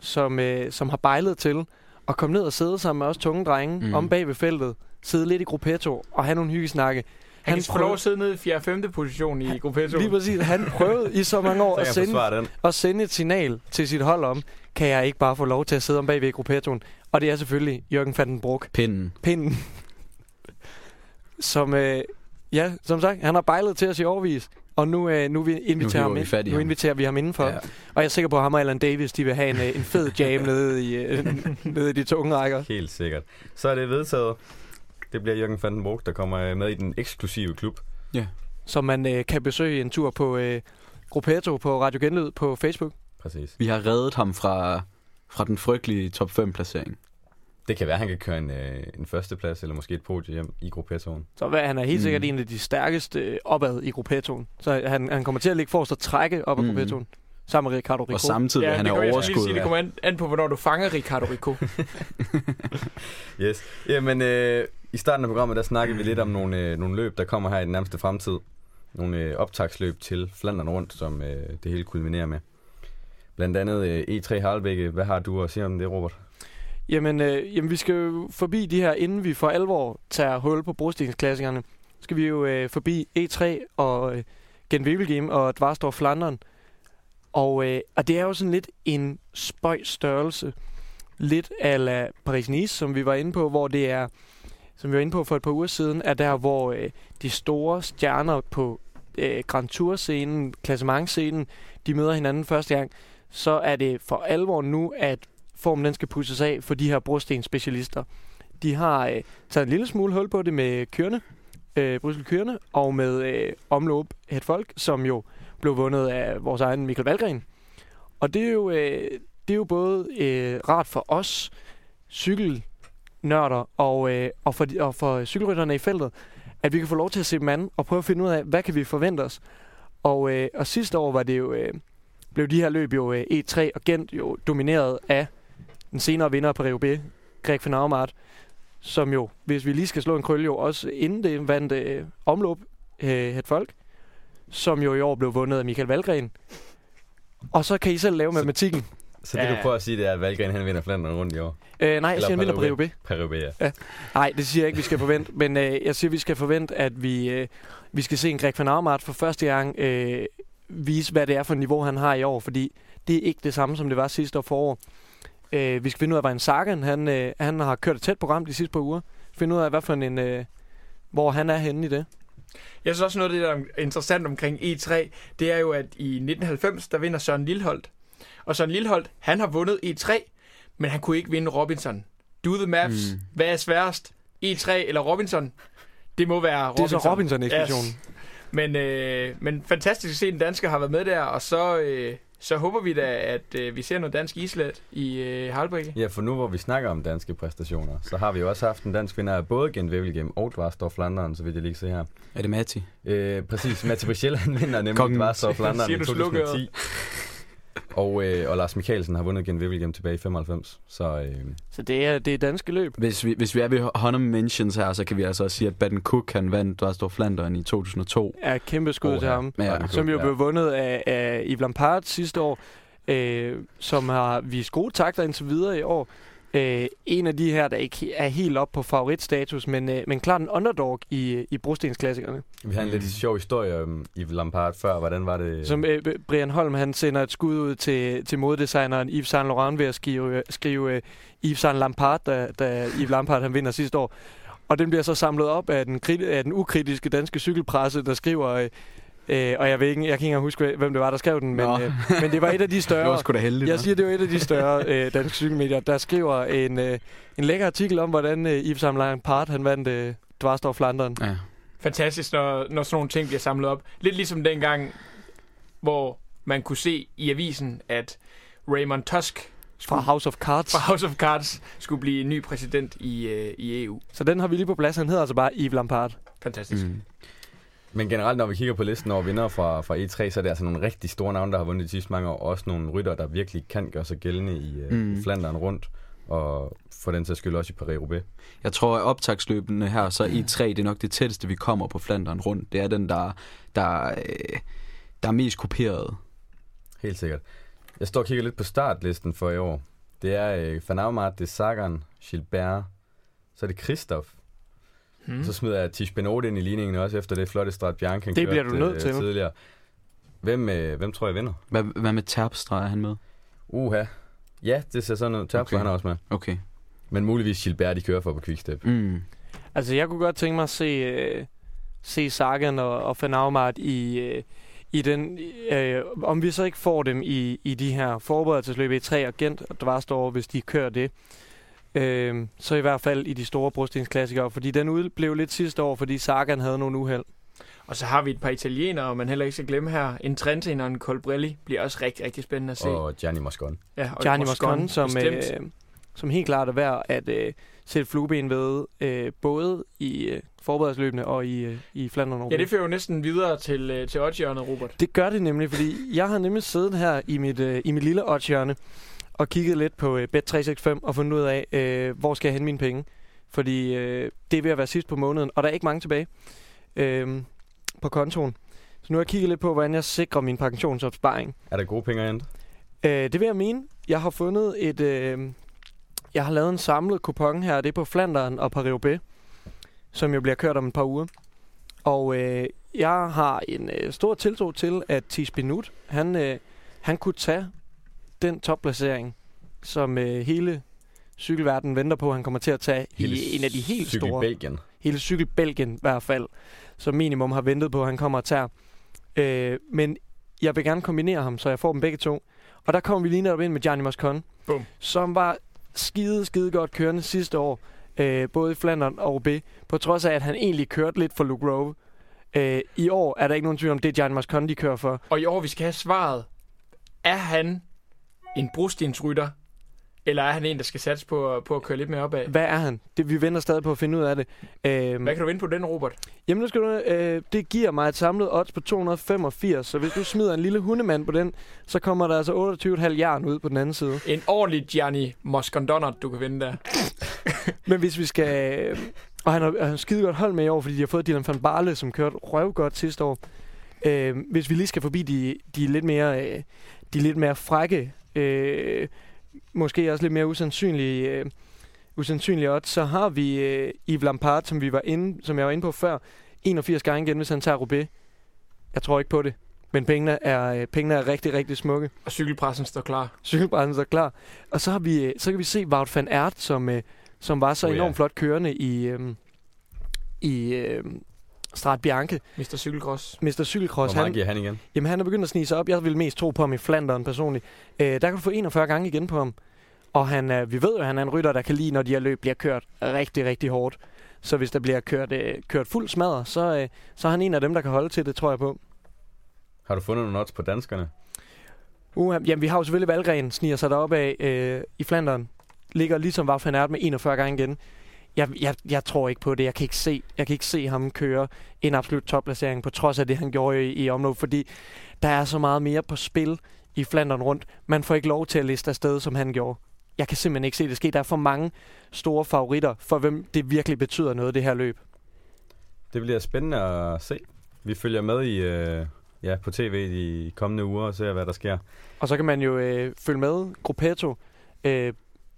som, øh, som har bejlet til at komme ned og sidde sammen med os tunge drenge Mm. om bag ved feltet, sidde lidt i Gruppetto og have nogle hyggesnakke. Han, han kan lov at sidde nede i 4. og 5. position i Gruppetto. Lige præcis. Han prøvede i så mange <laughs> år Så at sende, at sende et signal til sit hold om, kan jeg ikke bare få lov til at sidde om bag ved Gruppettoen? Og det er selvfølgelig Jørgen van den Broek. Pinden. Pinden. <laughs> som, øh, ja, som sagt, han har bejlet til os i årvis. Og nu, øh, nu, vi inviterer hiver ham ind. nu ham. inviterer vi ham indenfor. Ja. Og jeg er sikker på, at ham og Alan Davis, de vil have en, øh, en fed jam <laughs> nede, i, øh, nede i de tunge rækker. Helt sikkert. Så er det vedtaget. Det bliver Jørgen van den Broek, der kommer øh, med i den eksklusive klub. Så man øh, kan besøge en tur på øh, Gruppetto på Radio Genlyd på Facebook. Præcis. Vi har reddet ham fra, fra den frygtelige top 5 placering. Det kan være, at han kan køre en, øh, en førsteplads, eller måske et podium hjem i gruppettoen. Så hvad, han er helt Mm. sikkert en af de stærkeste øh, opad i Gruppettoen. Så han, han kommer til at ligge forrest og trække op ad Mm. Gruppettoen. Sammen med Ricardo Rico. Og samtidig ja, han er kommer- jeg overskud. sige, det kommer an, an på, hvornår du fanger Ricardo Rico. <laughs> Yes. Jamen, øh, i starten af programmet, der snakkede vi lidt om nogle, øh, nogle løb, der kommer her i den nærmeste fremtid. nogle øh, optagsløb til Flandern rundt, som øh, det hele kulminerer med. Blandt andet øh, E3 Harlebække. Hvad har du at sige om det, Robert? Jamen, øh, jamen, vi skal jo forbi de her, inden vi for alvor tager hul på brostensklassikerne, skal vi jo øh, forbi E3 og øh, Gent og Dvarstor Flandern. Og, øh, og det er jo sådan lidt en spøj størrelse. Lidt ala Paris-Nice, som vi var inde på, hvor det er, som vi var inde på for et par uger siden, er der, hvor øh, de store stjerner på øh, Grand Tour-scenen, klassementscenen, de møder hinanden første gang. Så er det for alvor nu, at formen den skal pusses af for de her brostenspecialister. De har øh, taget en lille smule hul på det med kørende, øh, Bryssel Kørende, og med øh, omløb et folk, som jo blev vundet af vores egen Michael Valgren. Og det er jo, øh, det er jo både øh, rart for os cykelnørder og, øh, og, for, og for cykelrytterne i feltet, at vi kan få lov til at se dem anden og prøve at finde ud af, hvad kan vi forvente os. Og, øh, og sidste år var det jo, øh, blev de her løb jo øh, E3 og Gent jo domineret af den senere vinder på Rio Greg van Aumart, som jo, hvis vi lige skal slå en krølle, jo også inden det vandt øh, omløb øh, et folk, som jo i år blev vundet af Michael Valgren. Og så kan I selv lave matematikken. Så det, Ja. du prøver at sige, det er, at Valgren han vinder Flandern rundt i år? Øh, nej, jeg siger, han vinder på Rio B. Paris-Roubaix, ja. Ja. Nej, det siger jeg ikke, vi skal forvente. <laughs> Men øh, jeg siger, vi skal forvente, at vi, øh, vi skal se en Greg van Aumart for første gang øh, vise, hvad det er for et niveau, han har i år. Fordi det er ikke det samme, som det var sidste år forår. Øh, vi skal finde ud af, hvad en Sagan, han, øh, han har kørt et tæt program de sidste par uger. Finde ud af, hvad for en, øh, hvor han er henne i det. Jeg synes også noget af det, der er interessant omkring E3, det er jo, at i 1990, der vinder Søren Lilleholdt. Og Søren Lilleholdt, han har vundet E3, men han kunne ikke vinde Robinson. Do the maps. Mm. Hvad er sværest? E3 eller Robinson? Det må være Det er Robinson. så Robinson-ekspeditionen. Yes. Men, øh, men fantastisk at se, at en dansker har været med der, og så, øh, så håber vi da, at øh, vi ser noget dansk islet i øh, Halbrigge. Ja, for nu hvor vi snakker om danske præstationer, så har vi jo også haft en dansk vinder af både Gent Wevelgem og Dvarstorff Flandern, så vidt jeg lige se her. Er det Matti? Øh, præcis, Matti Brichel han vinder nemlig Flandern Siger i du slukker? 2010. Og, øh, og Lars Mikkelsen har vundet Gent Wevelgem tilbage i 95. Så øh, Så det er, det er danske løb. Hvis vi, hvis vi er ved honorable mentions her, så kan vi altså også sige, at Baden Cook han vandt Dvarstorff Flandern i 2002. er et kæmpe skud Oha. til ham. Ja, som jo ja. blev vundet af, af Yves Lampard sidste år, øh, som har vist gode takter indtil videre i år. Øh, en af de her, der ikke er helt op på favoritstatus, men, øh, men klart en underdog i, i brostensklassikerne. vi havde en lidt sjov historie om Yves Lampard før. Hvordan var det? Som øh, Brian Holm, han sender et skud ud til, til modedesigneren Yves Saint Laurent ved at skrive, skrive øh, Yves Saint Lampard, da, da Yves Lampard han vinder sidste år. Og den bliver så samlet op af den, af den ukritiske danske cykelpresse, der skriver... Øh, Øh, og jeg, ved ikke, jeg kan ikke huske, hvem det var, der skrev den, men, Nå. øh, men det var et af de <laughs> Det større... var sgu da heldigt. Jeg siger, det var et af de større øh, danske cykelmedier, der skriver en, øh, en lækker artikel om, hvordan øh, Yves Saint Lampard han vandt øh, Dvarstorff Flandern. Ja. Fantastisk, når, når sådan nogle ting bliver samlet op. Lidt ligesom dengang, hvor man kunne se i avisen, at Raymond Tusk Fra House of Cards. fra House of Cards skulle blive ny præsident i, øh, i EU. Så den har vi lige på plads. Han hedder altså bare Yves Lampard. Fantastisk. Mm. Men generelt, når vi kigger på listen over vinder fra, fra E3, så er det altså nogle rigtig store navne, der har vundet de sidste mange år. Og også nogle rytter, der virkelig kan gøre sig gældende i, mm. Mm. i Flandern rundt. Og for den sags skyld også i Paris-Roubaix. Jeg tror, at optagsløbene her, så i 3 det er nok det tætteste, vi kommer på Flandern rundt. Det er den, der, der, øh, der er mest kopieret. Helt sikkert. Jeg står og kigger lidt på startlisten for i år. Det er øh, Van Aumart, det er Sagan, Gilbert, så er det Christoph. Hmm. Mm. Så smider jeg Tish Benot ind i ligningen også, efter det flotte Strat Bianchi han Det bliver du nødt øh, til. tidligere. Hvem, øh, hvem tror jeg vinder? Hvad, hvad med Terpstra er han med? Uha. Ja, det ser sådan ud. Terpstra Okay. han er også med. Okay. Men muligvis Gilbert, de kører for på Quickstep. Mm. Altså, jeg kunne godt tænke mig at se, øh, se Sagan og, og Van Aumart i, øh, i den... Øh, om vi så ikke får dem i, i de her forberedelsesløb i 3 og Gent og Dvarstor, hvis de kører det. Øh, så i hvert fald i de store brostensklassikere, fordi den udblev lidt sidste år, fordi Sagan havde nogle uheld. Og så har vi et par italienere, man heller ikke skal glemme her. En Trentin og en Colbrelli bliver også rigtig, rigtig spændende at se. Og Gianni Moscon. ja, og Gianni Moscon, som, øh, som helt klart er værd at øh, sætte flueben ved, øh, både i øh, forberedelsesløbene og i, øh, i Flandern. Ja, det fører jo næsten videre til, øh, til oddshjørnet, Robert. Det gør det nemlig, fordi jeg har nemlig siddet her i mit, øh, i mit lille oddshjørne og kigget lidt på øh, Bet365 og fundet ud af, øh, hvor skal jeg hente mine penge. Fordi øh, det er ved at være sidst på måneden, og der er ikke mange tilbage øh, på kontoen. Så nu har jeg kigget lidt på, hvordan jeg sikrer min pensionsopsparing. Er der gode penge at hente? Øh, det vil jeg mene. Jeg har fundet et... Øh, jeg har lavet en samlet kupon her. Det er på Flanderen og Paris-Roubaix, som jo bliver kørt om et par uger. Og øh, jeg har en øh, stor tiltro til, at Tis Binut, han, øh, han kunne tage den topplacering, som øh, hele cykelverdenen venter på, han kommer til at tage Hele i en af de helt cykel store Belgien. hele cykel Belgien i hvert fald, som minimum har ventet på, at han kommer og tager. Øh, men jeg vil gerne kombinere ham, så jeg får dem begge to. Og der kommer vi lige netop ind med Gianni Moscon, Bum. som var skide, skide godt kørende sidste år, øh, både i Flandern og Roubaix, på trods af, at han egentlig kørte lidt for Luke Rowe. Øh, I år er der ikke nogen tvivl om, det er Gianni Moscon, de kører for. Og i år, vi skal have svaret. Er han en brostensrytter? Eller er han en, der skal satse på, på at køre lidt mere opad? Hvad er han? Det, vi venter stadig på at finde ud af det. Øh, Hvad kan du vinde på den, Robert? Jamen nu skal du, øh, det giver mig et samlet odds på 285, så hvis du smider en lille hundemand på den, så kommer der altså 28,5 jern ud på den anden side. En ordentlig Gianni Moscondonert, du kan vinde der. <laughs> Men hvis vi skal... øh, Og han har, han har skide godt hold med i år, fordi de har fået Dylan van Barle, som kørte røvgodt sidste år. Øh, hvis vi lige skal forbi de, de lidt mere, øh, de lidt mere frække, øh, måske også lidt mere usandsynlige, øh, usandsynlige odds, så har vi øh, Yves Lampard, som, vi var inde, som jeg var inde på før, 81 gange igen, hvis han tager Roubaix. Jeg tror ikke på det. Men pengene er, øh, pengene er rigtig, rigtig smukke. Og cykelpressen står klar. Cykelbrænden er klar. Og så, har vi, øh, så kan vi se Wout van Aert, som, øh, som var så Oh, ja. enormt flot kørende i, i Strat Bianche. Mr. Cykelcross. Mr. Cykelcross. Hvor meget Han, giver han igen? jamen, han er begyndt at snige sig op. Jeg vil mest tro på ham i Flandern personligt. Øh, der kan du få 41 gange igen på ham. Og han, er, vi ved jo, at han er en rytter, der kan lide, når de her løb bliver kørt rigtig, rigtig hårdt. Så hvis der bliver kørt, øh, kørt fuld smadret, så, øh, så er han en af dem, der kan holde til det, tror jeg på. Har du fundet nogle odds på danskerne? Uh, jamen, vi har jo selvfølgelig Valgren, sniger sig deroppe af øh, i Flandern. Ligger ligesom Wout van Aert med 41 gange igen. Jeg, jeg, jeg tror ikke på det. Jeg kan ikke se, jeg kan ikke se ham køre en absolut topplacering, på trods af det, han gjorde i, i omløb, fordi der er så meget mere på spil i Flandern rundt. Man får ikke lov til at liste afsted, som han gjorde. Jeg kan simpelthen ikke se det ske. Der er for mange store favoritter, for hvem det virkelig betyder noget, det her løb. Det bliver spændende at se. Vi følger med i, øh, ja, på tv de kommende uger og ser, hvad der sker. Og så kan man jo øh, følge med. Gruppetto. Øh,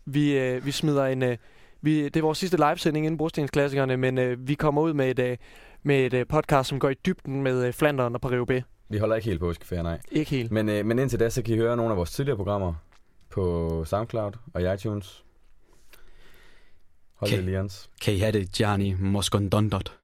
vi, øh, vi smider en... Øh, vi, det er vores sidste livesending inden Brostensklassikerne, men øh, vi kommer ud med et, øh, med et øh, podcast, som går i dybden med øh, Flandern og Paris-Roubaix. Vi holder ikke helt påskeferie, nej. Ikke helt. Men, øh, men indtil da, så kan I høre nogle af vores tidligere programmer på SoundCloud og iTunes. Hold Okay. okay. Alliance. Kan I have det, Gianni Moscondondot?